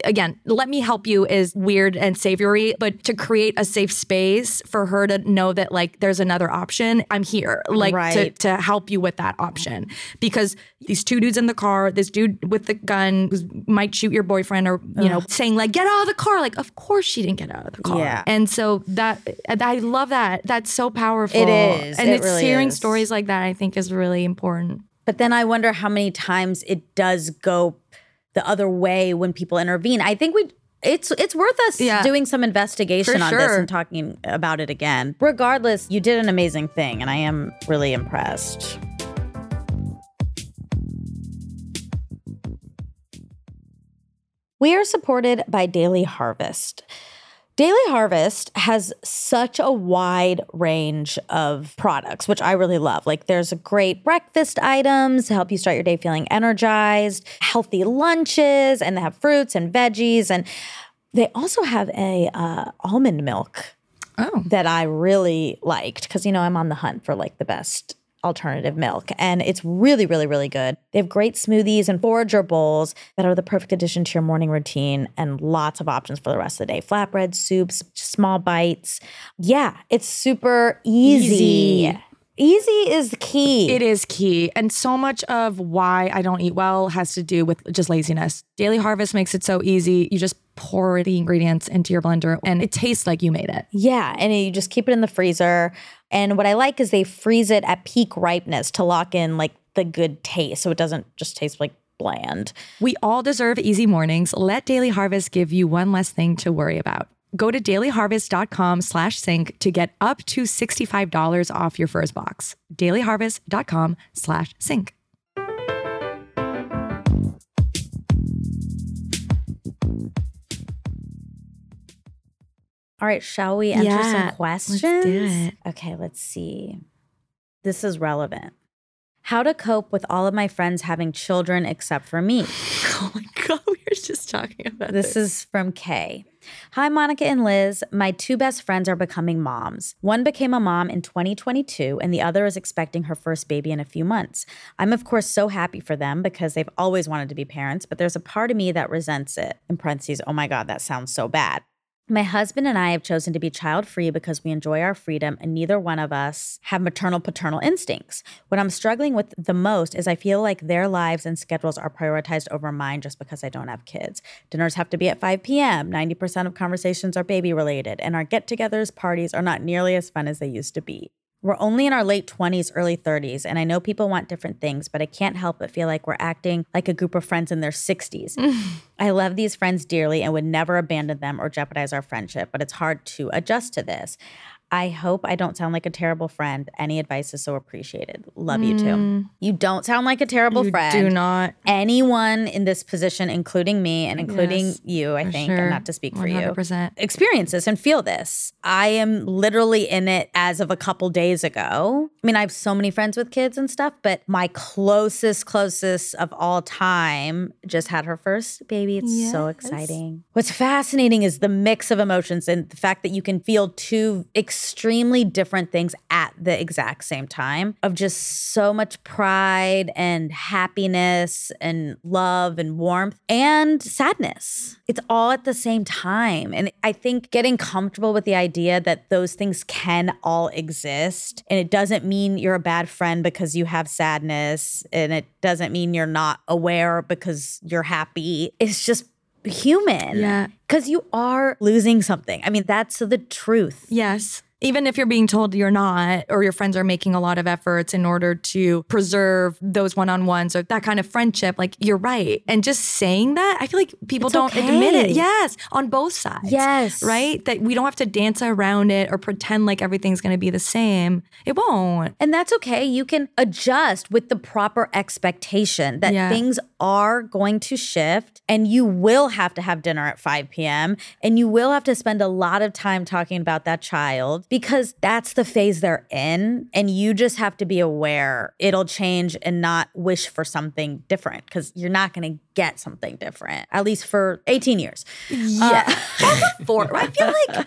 Speaker 1: again, let me help you is weird and savory, but to create a safe space for her to know that like there's another option, I'm here, like to,
Speaker 2: Right.
Speaker 1: to help you with that option. Because these two dudes in the car, this dude with the gun who might shoot your boyfriend or, you know, saying like, get out of the car. Like, of course she didn't get out of the car.
Speaker 2: Yeah.
Speaker 1: And so that, I love that. That's so powerful.
Speaker 2: It is.
Speaker 1: And
Speaker 2: It
Speaker 1: it's
Speaker 2: really
Speaker 1: hearing
Speaker 2: is.
Speaker 1: stories like that, I think is really important.
Speaker 2: But then I wonder how many times it does go the other way when people intervene. I think we it's it's worth us
Speaker 1: yeah.
Speaker 2: doing some investigation
Speaker 1: For
Speaker 2: on
Speaker 1: sure.
Speaker 2: this and talking about it again. Regardless, you did an amazing thing and I am really impressed. We are supported by Daily Harvest. Daily Harvest has such a wide range of products, which I really love. Like there's a great breakfast items to help you start your day feeling energized, healthy lunches, and they have fruits and veggies. And they also have a uh, almond milk
Speaker 1: Oh.
Speaker 2: that I really liked because you know I'm on the hunt for like the best alternative milk and it's really really really good. They have great smoothies and forager bowls that are the perfect addition to your morning routine and lots of options for the rest of the day. Flatbread, soups, small bites. Yeah, it's super easy.
Speaker 1: Easy.
Speaker 2: Easy is the key.
Speaker 1: It is key. And so much of why I don't eat well has to do with just laziness. Daily Harvest makes it so easy. You just pour the ingredients into your blender and it tastes like you made it.
Speaker 2: Yeah, and you just keep it in the freezer. And what I like is they freeze it at peak ripeness to lock in like the good taste so it doesn't just taste like bland.
Speaker 1: We all deserve easy mornings. Let Daily Harvest give you one less thing to worry about. Go to dailyharvest.com slash sync to get up to $65 off your first box. dailyharvest.com slash sync.
Speaker 2: All right, shall we answer
Speaker 1: Yeah,
Speaker 2: some
Speaker 1: let's
Speaker 2: questions?
Speaker 1: do it.
Speaker 2: Okay, let's see. This is relevant. How to cope with all of my friends having children except for me.
Speaker 1: Oh my God, we were just talking about
Speaker 2: this. This is from Kay. Hi, Monica and Liz. My two best friends are becoming moms. One became a mom in 2022, and the other is expecting her first baby in a few months. I'm, of course, so happy for them because they've always wanted to be parents, but there's a part of me that resents it. In parentheses, oh my God, that sounds so bad. My husband and I have chosen to be child free because we enjoy our freedom and neither one of us have maternal paternal instincts. What I'm struggling with the most is I feel like their lives and schedules are prioritized over mine just because I don't have kids. Dinners have to be at 5 p.m., 90% of conversations are baby related, and our get togethers, parties are not nearly as fun as they used to be. We're only in our late 20s, early 30s, and I know people want different things, but I can't help but feel like we're acting like a group of friends in their 60s. I love these friends dearly and would never abandon them or jeopardize our friendship, but it's hard to adjust to this. I hope I don't sound like a terrible friend. Any advice is so appreciated. Love you too. You don't sound like a terrible
Speaker 1: You
Speaker 2: friend.
Speaker 1: do not.
Speaker 2: Anyone in this position, including me and including
Speaker 1: Yes,
Speaker 2: you, I think,
Speaker 1: sure.
Speaker 2: and not to speak for you,
Speaker 1: 100%.
Speaker 2: experience this and feel this. I am literally in it as of a couple days ago. I mean, I have so many friends with kids and stuff, but my closest, closest of all time just had her first baby. It's so exciting. What's fascinating is the mix of emotions and the fact that you can feel two extremely different things at the exact same time of just so much pride and happiness and love and warmth and sadness. It's all at the same time. And I think getting comfortable with the idea that those things can all exist and it doesn't mean you're a bad friend because you have sadness and it doesn't mean you're not aware because you're happy. It's just human.
Speaker 1: Yeah.
Speaker 2: Because you are losing something. I mean, that's the truth.
Speaker 1: Yes. Even if you're being told you're not, or your friends are making a lot of efforts in order to preserve those one on ones or that kind of friendship, like you're right. And just saying that, I feel like people
Speaker 2: It's
Speaker 1: don't admit it. Yes. On both sides.
Speaker 2: Yes.
Speaker 1: Right? That we don't have to dance around it or pretend like everything's going to be the same. It won't.
Speaker 2: And that's okay. You can adjust with the proper expectation that
Speaker 1: Yeah.
Speaker 2: things are going to shift and you will have to have dinner at 5 p.m. and you will have to spend a lot of time talking about that child because that's the phase they're in. And you just have to be aware it'll change and not wish for something different because you're not going to get something different, at least for 18 years.
Speaker 1: Uh, yeah. For I feel like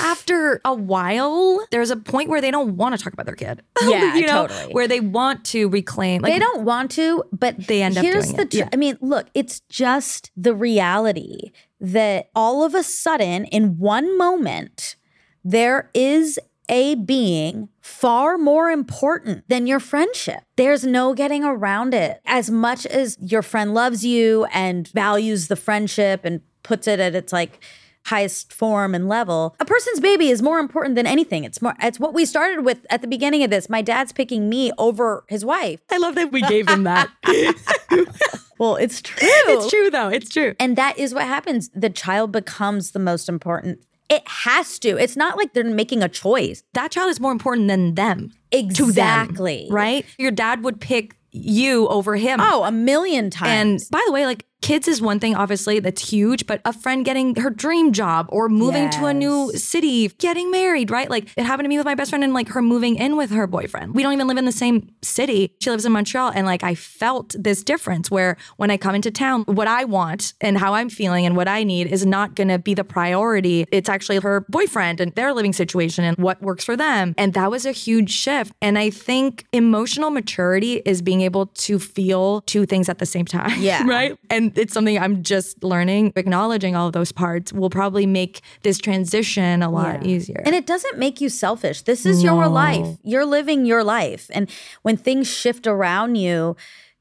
Speaker 1: after a while, there's a point where they don't want to talk about their kid.
Speaker 2: Yeah,
Speaker 1: you know,
Speaker 2: totally.
Speaker 1: where they want to reclaim. Like
Speaker 2: they don't want to, but
Speaker 1: They end up
Speaker 2: here's
Speaker 1: doing
Speaker 2: the
Speaker 1: it.
Speaker 2: tr-
Speaker 1: Yeah.
Speaker 2: I mean, look, it's just the reality that all of a sudden, in one moment, there is a being far more important than your friendship. There's no getting around it. As much as your friend loves you and values the friendship and puts it at its like highest form and level, a person's baby is more important than anything. It's more it's what we started with at the beginning of this. My dad's picking me over his wife.
Speaker 1: I love that we gave him that.
Speaker 2: Well, it's true.
Speaker 1: it's true though. It's true.
Speaker 2: And that is what happens. The child becomes the most important. It has to. It's not like they're making a choice.
Speaker 1: That child is more important than them. To them,
Speaker 2: Exactly.
Speaker 1: right? Your dad would pick you over him.
Speaker 2: Oh, a million times.
Speaker 1: And by the way, like kids is one thing, obviously, that's huge, but a friend getting her dream job or moving to a new city, getting married, right? Like it happened to me with my best friend and like her moving in with her boyfriend. We don't even live in the same city. She lives in Montreal. And like I felt this difference where when I come into town, what I want and how I'm feeling and what I need is not going to be the priority. It's actually her boyfriend and their living situation and what works for them. And that was a huge shift. And I think emotional maturity is being able to feel two things at the same time.
Speaker 2: Yeah.
Speaker 1: right. And it's something I'm just learning. Acknowledging all of those parts will probably make this transition a lot
Speaker 2: Yeah.
Speaker 1: easier.
Speaker 2: And it doesn't make you selfish. This is your life. You're living your life. And when things shift around you,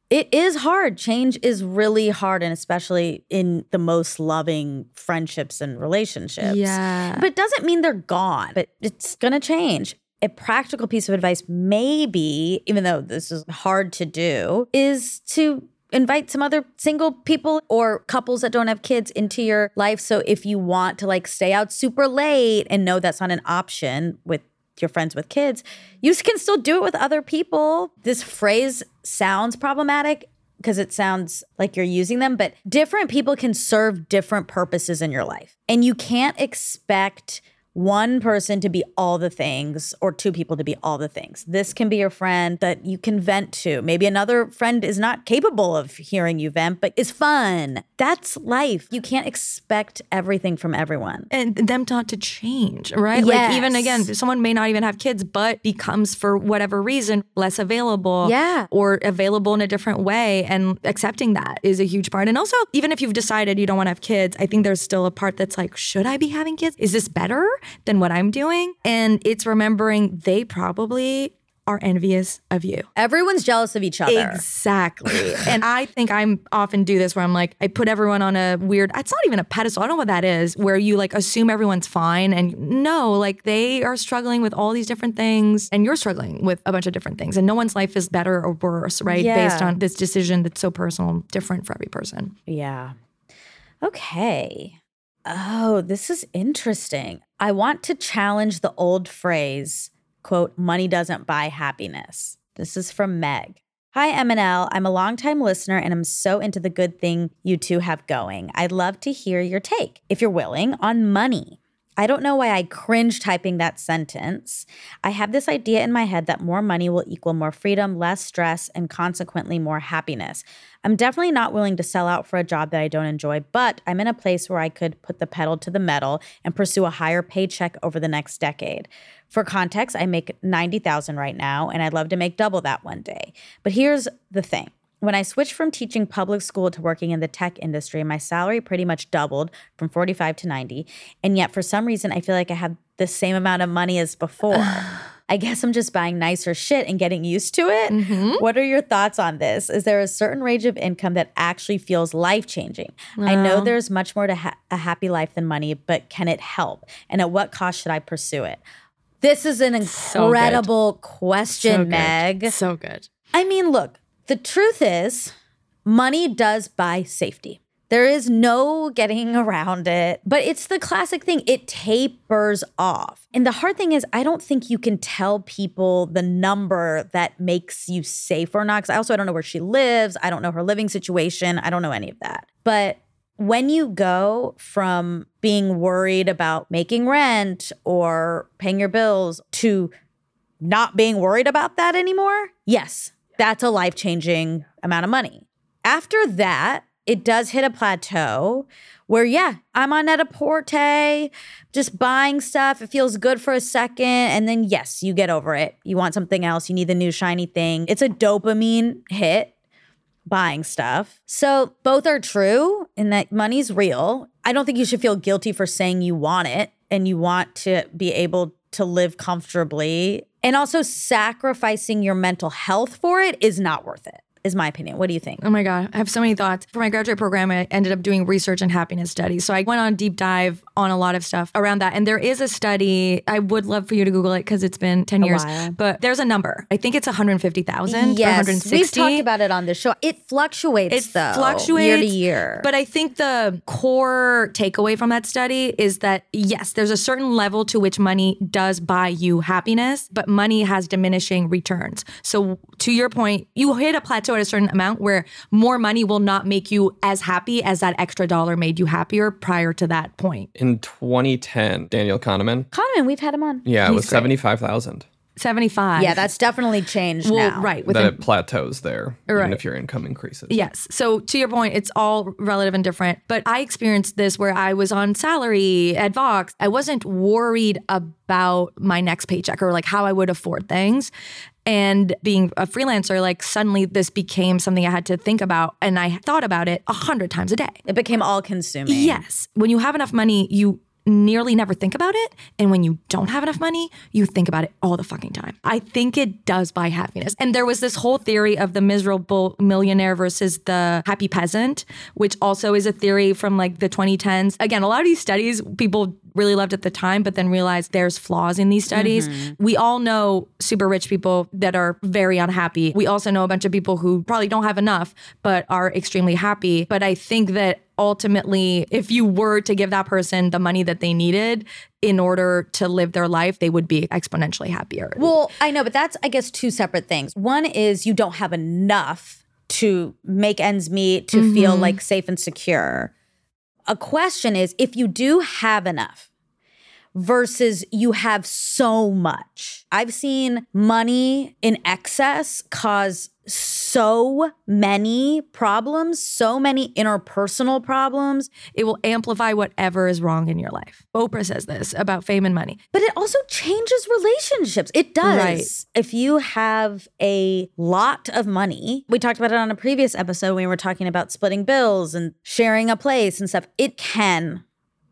Speaker 2: it is hard. Change is really hard, and especially in the most loving friendships and relationships.
Speaker 1: Yeah.
Speaker 2: But it doesn't mean they're gone, but it's going to change. A practical piece of advice, maybe, even though this is hard to do, is to invite some other single people or couples that don't have kids into your life. So if you want to like stay out super late and know that's not an option with your friends with kids, you can still do it with other people. This phrase sounds problematic because it sounds like you're using them, but different people can serve different purposes in your life. And you can't expect one person to be all the things or two people to be all the things. This can be your friend that you can vent to. Maybe another friend is not capable of hearing you vent, but is fun. That's life. You can't expect everything from everyone.
Speaker 1: and them not to change, right? Like even again, someone may not even have kids, but becomes for whatever reason less available,
Speaker 2: Yeah.
Speaker 1: or available in a different way, and accepting that is a huge part. And also, even if you've decided you don't want to have kids, I think there's still a part that's like, should I be having kids? Is this better than what I'm doing? And it's remembering they probably are envious of you.
Speaker 2: Everyone's jealous of each other.
Speaker 1: Exactly. and I think I'm often do this where I'm like, I put everyone on a weird, it's not even a pedestal. I don't know what that is, where you like assume everyone's fine. And no, like they are struggling with all these different things and you're struggling with a bunch of different things. And no one's life is better or worse, right? Based on this decision that's so personal, different for every person.
Speaker 2: Yeah. Okay. Oh, this is interesting. I want to challenge the old phrase, quote, money doesn't buy happiness. This is from Meg. Hi, MNL. I'm a longtime listener and I'm so into the good thing you two have going. I'd love to hear your take, if you're willing, on money. I don't know why I cringe typing that sentence. I have this idea in my head that more money will equal more freedom, less stress, and consequently more happiness. I'm definitely not willing to sell out for a job that I don't enjoy, but I'm in a place where I could put the pedal to the metal and pursue a higher paycheck over the next decade. For context, I make 90,000 right now and I'd love to make double that one day. But here's the thing. When I switched from teaching public school to working in the tech industry, my salary pretty much doubled from 45 to 90. And yet, for some reason, I feel like I have the same amount of money as before. I guess I'm just buying nicer shit and getting used to it. Mm-hmm. What are your thoughts on this? Is there a certain range of income that actually feels life changing? I know there's much more to ha- a happy life than money, but can it help? And at what cost should I pursue it? This is an incredible question,
Speaker 1: good.
Speaker 2: Meg.
Speaker 1: So good.
Speaker 2: I mean, look, the truth is, money does buy safety. There is no getting around it, but it's the classic thing. It tapers off. And the hard thing is, I don't think you can tell people the number that makes you safe or not. Because I also I don't know where she lives. I don't know her living situation. I don't know any of that. But when you go from being worried about making rent or paying your bills to not being worried about that anymore, yes, that's a life changing amount of money. After that, it does hit a plateau where, yeah, I'm on Net-a-Porter, just buying stuff. It feels good for a second. And then, yes, you get over it. You want something else. You need the new shiny thing. It's a dopamine hit buying stuff. So both are true in that money's real. I don't think you should feel guilty for saying you want it and you want to be able to live comfortably. And also sacrificing your mental health for it is not worth it. Is my opinion. What do you think?
Speaker 1: Oh my God. I have so many thoughts. For my graduate program, I ended up doing research and happiness studies. So I went on a deep dive on a lot of stuff around that. And there is a study, I would love for you to Google it because it's been 10 years,
Speaker 2: while.
Speaker 1: but there's a number. I think it's 150,000 or
Speaker 2: Yes,
Speaker 1: 160.
Speaker 2: we've talked about it on this show. It fluctuates
Speaker 1: it
Speaker 2: though,
Speaker 1: fluctuates
Speaker 2: year to year.
Speaker 1: But I think the core takeaway from that study is that yes, there's a certain level to which money does buy you happiness, but money has diminishing returns. So to your point, you hit a plateau at a certain amount where more money will not make you as happy as that extra dollar made you happier prior to that point.
Speaker 3: In 2010, Daniel Kahneman.
Speaker 2: Kahneman, we've had him on.
Speaker 3: Yeah, it was
Speaker 1: great.
Speaker 3: 75,000.
Speaker 1: 75.
Speaker 2: Yeah, that's definitely changed
Speaker 1: well,
Speaker 2: now.
Speaker 1: right.
Speaker 3: Then
Speaker 1: Within,
Speaker 3: it plateaus there, even if your income increases.
Speaker 1: Yes. So to your point, it's all relative and different. But I experienced this where I was on salary at Vox. I wasn't worried about my next paycheck or like how I would afford things. And being a freelancer, like suddenly this became something I had to think about. And I thought about it a hundred times a day.
Speaker 2: It became all consuming.
Speaker 1: Yes. When you have enough money, you nearly never think about it. And when you don't have enough money, you think about it all the fucking time. I think it does buy happiness. And there was this whole theory of the miserable millionaire versus the happy peasant, which also is a theory from like the 2010s. Again, a lot of these studies people really loved at the time, but then realized there's flaws in these studies. Mm-hmm. We all know super rich people that are very unhappy. We also know a bunch of people who probably don't have enough, but are extremely happy. But I think that ultimately, if you were to give that person the money that they needed in order to live their life, they would be exponentially happier.
Speaker 2: Well, I know, but that's, I guess, two separate things. One is you don't have enough to make ends meet, to feel mm-hmm. like safe and secure. A question is if you do have enough versus you have so much. I've seen money in excess cause many problems, so many interpersonal problems.
Speaker 1: it will amplify whatever is wrong in your life. Oprah says this about fame and money.
Speaker 2: But it also changes relationships. It does.
Speaker 1: Right.
Speaker 2: If you have a lot of money, we talked about it on a previous episode when we were talking about splitting bills and sharing a place and stuff. It can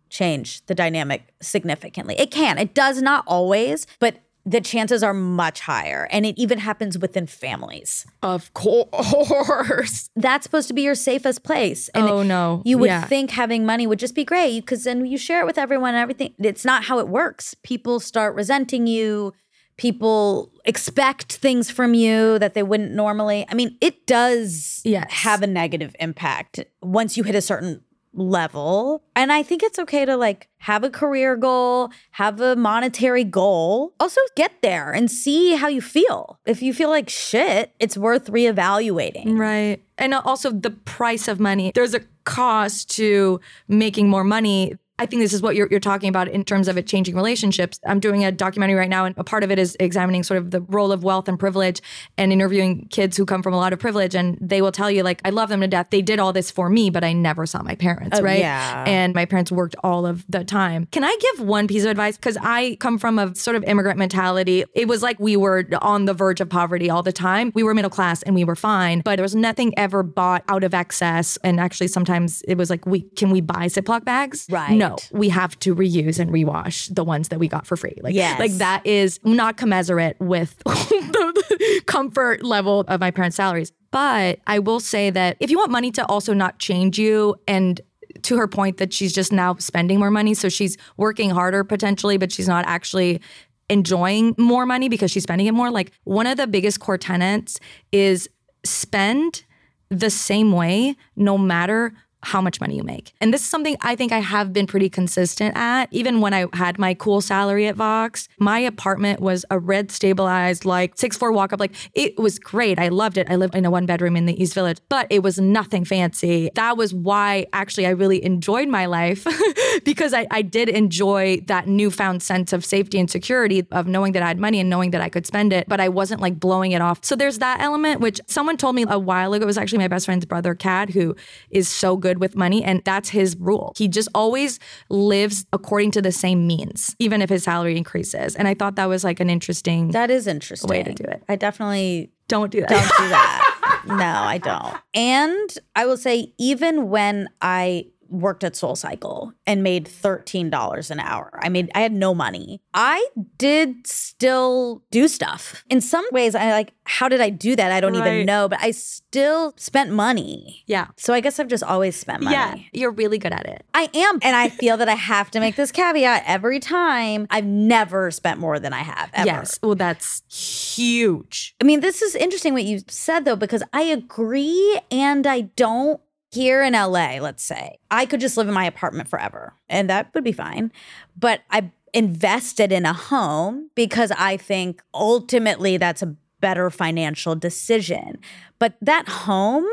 Speaker 2: change the dynamic significantly. It can. It does not always, but the chances are much higher. And it even happens within families.
Speaker 1: Of course.
Speaker 2: That's supposed to be your safest place. And
Speaker 1: oh no.
Speaker 2: you would
Speaker 1: Yeah.
Speaker 2: think having money would just be great because then you share it with everyone and everything. It's not how it works. People start resenting you. People expect things from you that they wouldn't normally. I mean, it does
Speaker 1: Yes.
Speaker 2: have a negative impact once you hit a certain level. And I think it's okay to like have a career goal, have a monetary goal. Also get there and see how you feel. If you feel like shit, it's worth reevaluating.
Speaker 1: Right. And also the price of money. There's a cost to making more money. I think this is what you're, you're talking about in terms of it changing relationships. I'm doing a documentary right now, and a part of it is examining sort of the role of wealth and privilege and interviewing kids who come from a lot of privilege. And they will tell you, like, I love them to death. They did all this for me, but I never saw my parents, oh, right?
Speaker 2: yeah.
Speaker 1: And my parents worked all of the time. Can I give one piece of advice? Because I come from a sort of immigrant mentality. It was like we were on the verge of poverty all the time. We were middle class and we were fine, but there was nothing ever bought out of excess. And actually, sometimes it was like, we can we buy Ziploc bags?
Speaker 2: Right.
Speaker 1: No, we have to reuse and rewash the ones that we got for free. Like,
Speaker 2: Yes.
Speaker 1: like that is not commensurate with the comfort level of my parents' salaries. But I will say that if you want money to also not change you and to her point that she's just now spending more money. So she's working harder potentially, but she's not actually enjoying more money because she's spending it more. Like one of the biggest core tenets is spend the same way no matter how much money you make. And this is something I think I have been pretty consistent at. Even when I had my cool salary at Vox, my apartment was a rent stabilized, like six floor walk up. Like it was great. I loved it. I lived in a one bedroom in the East Village, but it was nothing fancy. That was why actually I really enjoyed my life because I, I did enjoy that newfound sense of safety and security of knowing that I had money and knowing that I could spend it, but I wasn't like blowing it off. So there's that element, which someone told me a while ago. It was actually my best friend's brother, Cat, who is so good with money. And that's his rule. He just always lives according to the same means, even if his salary increases. And I thought that was like an interesting
Speaker 2: That is interesting.
Speaker 1: Way to do it.
Speaker 2: I definitely
Speaker 1: don't do that.
Speaker 2: don't do that. no, I don't. And I will say, even when I worked at SoulCycle and made $13 an hour, I made I had no money. I did still do stuff. In some ways, I like, how did I do that? I don't
Speaker 1: Right.
Speaker 2: even know, but I still spent money.
Speaker 1: yeah.
Speaker 2: So I guess I've just always spent money.
Speaker 1: Yeah. You're really good at it.
Speaker 2: I am. And I feel that I have to make this caveat every time. I've never spent more than I have ever.
Speaker 1: Yes. Well, that's huge.
Speaker 2: I mean, this is interesting what you said though, because I agree and I don't. Here in LA, let's say, I could just live in my apartment forever and that would be fine. But I invested in a home because I think ultimately that's a better financial decision. But that home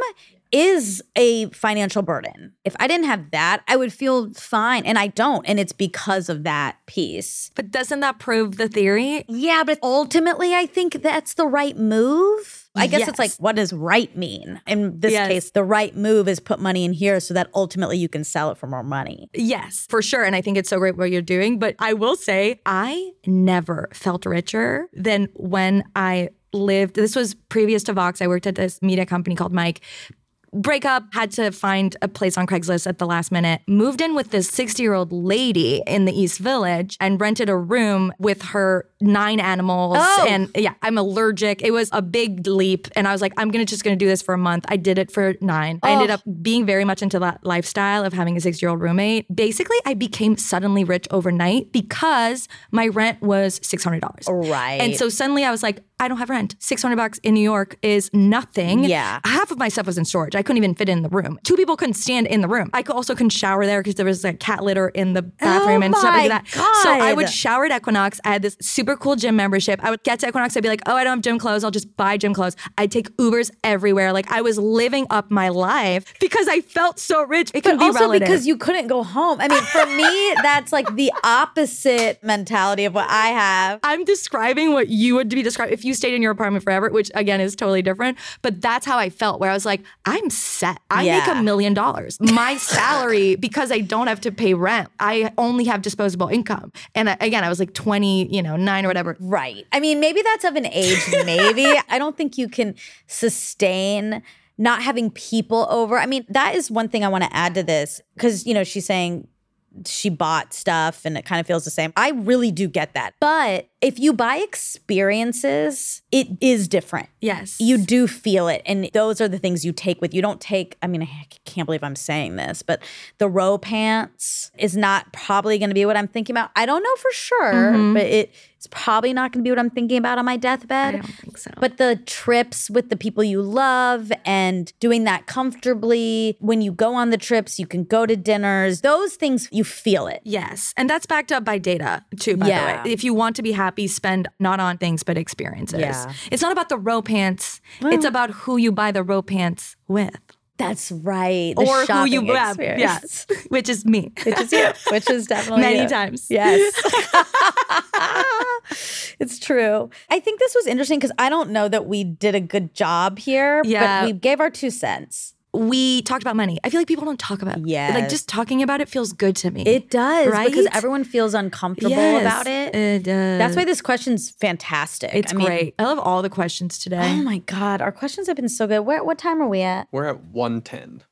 Speaker 2: is a financial burden. If I didn't have that, I would feel fine. And I don't. And it's because of that piece.
Speaker 1: But doesn't that prove the theory?
Speaker 2: Yeah, but ultimately, I think that's the right move. I guess it's like, what does right mean? In this
Speaker 1: Yes.
Speaker 2: case, the right move is put money in here so that ultimately you can sell it for more money.
Speaker 1: Yes, for sure. And I think it's so great what you're doing. But I will say, I never felt richer than when I lived. This was previous to Vox. I worked at this media company called Mic. Breakup, had to find a place on Craigslist at the last minute. Moved in with this 60 year old lady in the East Village and rented a room with her nine animals.
Speaker 2: Oh.
Speaker 1: And yeah, I'm allergic. It was a big leap. And I was like, I'm gonna just gonna do this for a month. I did it for nine. I ended
Speaker 2: Oh.
Speaker 1: up being very much into that lifestyle of having a six year old roommate. Basically, I became suddenly rich overnight because my rent was $600.
Speaker 2: Right.
Speaker 1: And so suddenly I was like, I don't have rent. 600 bucks in New York is nothing.
Speaker 2: Yeah.
Speaker 1: Half of my stuff was in storage. I couldn't even fit in the room. Two people couldn't stand in the room. I also couldn't shower there because there was like cat litter in the bathroom oh and stuff
Speaker 2: Oh
Speaker 1: like that. So I would shower at Equinox. I had this super cool gym membership. I would get to Equinox. I'd be like, oh, I don't have gym clothes. I'll just buy gym clothes. I'd take Ubers everywhere. Like I was living up my life because I felt so rich. It can
Speaker 2: But
Speaker 1: be
Speaker 2: also
Speaker 1: relative.
Speaker 2: because you couldn't go home. I mean, for me, that's like the opposite mentality of what I have.
Speaker 1: I'm describing what you would be describing if you stayed in your apartment forever, which again is totally different. But that's how I felt, where I was like, I'm set. I make a million dollars. My salary, because I don't have to pay rent, I only have disposable income. And again, I was like 20, you know, nine or whatever.
Speaker 2: Right. I mean, maybe that's of an age, maybe. I don't think you can sustain not having people over. I mean, that is one thing I want to add to this because, you know, she's saying she bought stuff and it kind of feels the same. I really do get that. But if you buy experiences, it is different.
Speaker 1: Yes.
Speaker 2: You do feel it. And those are the things you take with you. Don't take, I mean, I can't believe I'm saying this, but the Row pants is not probably going to be what I'm thinking about. I don't know for sure, mm-hmm. but it's probably not going to be what I'm thinking about on my deathbed.
Speaker 1: I don't think so.
Speaker 2: But the trips with the people you love and doing that comfortably, when you go on the trips, you can go to dinners, those things, you feel it.
Speaker 1: Yes. And that's backed up by data too, by
Speaker 2: Yeah.
Speaker 1: the way. If you want to be happy, spend not on things but experiences.
Speaker 2: Yeah.
Speaker 1: It's not about the Row pants. it's about who you buy the Row pants with.
Speaker 2: That's right. The
Speaker 1: or who you grab. Yes. Which is me.
Speaker 2: Which is you. Which is definitely
Speaker 1: Many
Speaker 2: you.
Speaker 1: times.
Speaker 2: Yes. it's true. I think this was interesting because I don't know that we did a good job here,
Speaker 1: Yeah.
Speaker 2: but we gave our two cents.
Speaker 1: We talked about money. I feel like people don't talk about yeah. Like just talking about it feels good to me.
Speaker 2: It does
Speaker 1: right?
Speaker 2: because everyone feels uncomfortable
Speaker 1: Yes,
Speaker 2: about it.
Speaker 1: It does.
Speaker 2: That's why this question's fantastic.
Speaker 1: it's
Speaker 2: I mean,
Speaker 1: great. I love all the questions today.
Speaker 2: Oh my god, our questions have been so good. Where what time are we at?
Speaker 3: We're at 110.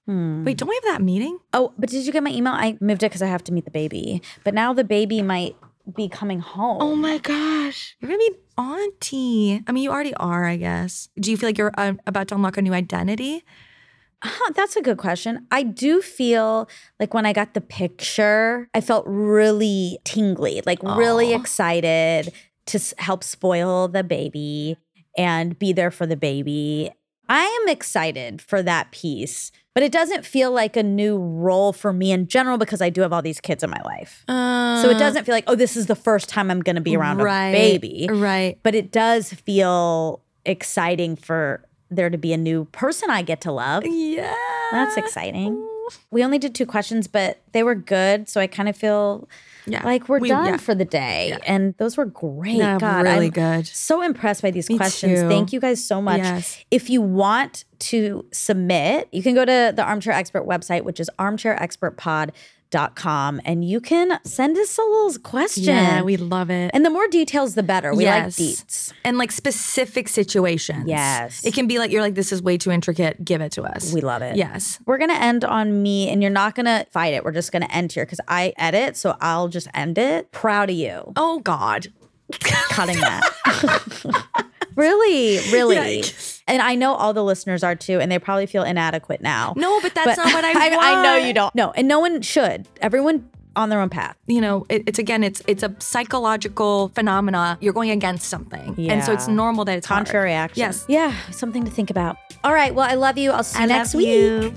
Speaker 1: Wait, don't we have that meeting?
Speaker 2: Oh, but did you get my email? I moved it because I have to meet the baby. But now the baby might be coming home.
Speaker 1: Oh my gosh. You're going to be auntie. I mean, you already are, I guess. Do you feel like you're uh, about to unlock a new identity?
Speaker 2: Huh, that's a good question. I do feel like when I got the picture, I felt really tingly, like really excited to s- help spoil the baby and be there for the baby. I am excited for that piece, but it doesn't feel like a new role for me in general because I do have all these kids in my life. so it doesn't feel like, oh, this is the first time I'm going to be around
Speaker 1: Uh, right.
Speaker 2: a baby.
Speaker 1: Right.
Speaker 2: But it does feel exciting for there to be a new person I get to love.
Speaker 1: Yeah.
Speaker 2: That's exciting. We only did two questions, but they were good. So I kind of feel
Speaker 1: Yeah.
Speaker 2: like we're
Speaker 1: We-
Speaker 2: done
Speaker 1: yeah.
Speaker 2: for the day. And those were great.
Speaker 1: Yeah,
Speaker 2: God,
Speaker 1: really
Speaker 2: I'm
Speaker 1: good.
Speaker 2: So impressed by these
Speaker 1: Me
Speaker 2: questions.
Speaker 1: too.
Speaker 2: Thank you guys so much.
Speaker 1: Yes.
Speaker 2: If you want to submit, you can go to the Armchair Expert website, which is armchairexpertpod.com, and you can send us a little question.
Speaker 1: Yeah, we love it.
Speaker 2: and the more details, the better. We
Speaker 1: Yes.
Speaker 2: like deets.
Speaker 1: and like specific situations.
Speaker 2: Yes.
Speaker 1: It can be like, you're like, this is way too intricate. Give it to us.
Speaker 2: We love it.
Speaker 1: Yes.
Speaker 2: We're gonna end on me, and you're not gonna fight it. We're just gonna end here because I edit, so I'll just end it. Proud of you,
Speaker 1: Oh, God.
Speaker 2: cutting that. really, really.
Speaker 1: Yikes.
Speaker 2: And I know all the listeners are too, and they probably feel inadequate now.
Speaker 1: No, but that's not what I
Speaker 2: I, I know you don't. No, and no one should. Everyone on their own path.
Speaker 1: you know, it, it's again, it's it's a psychological phenomena. You're going against something, and so it's normal that it's hard.
Speaker 2: Contrary action.
Speaker 1: Yes.
Speaker 2: Yeah, something to think about. All right. Well, I love you. I'll see you
Speaker 1: I
Speaker 2: next week.
Speaker 1: you.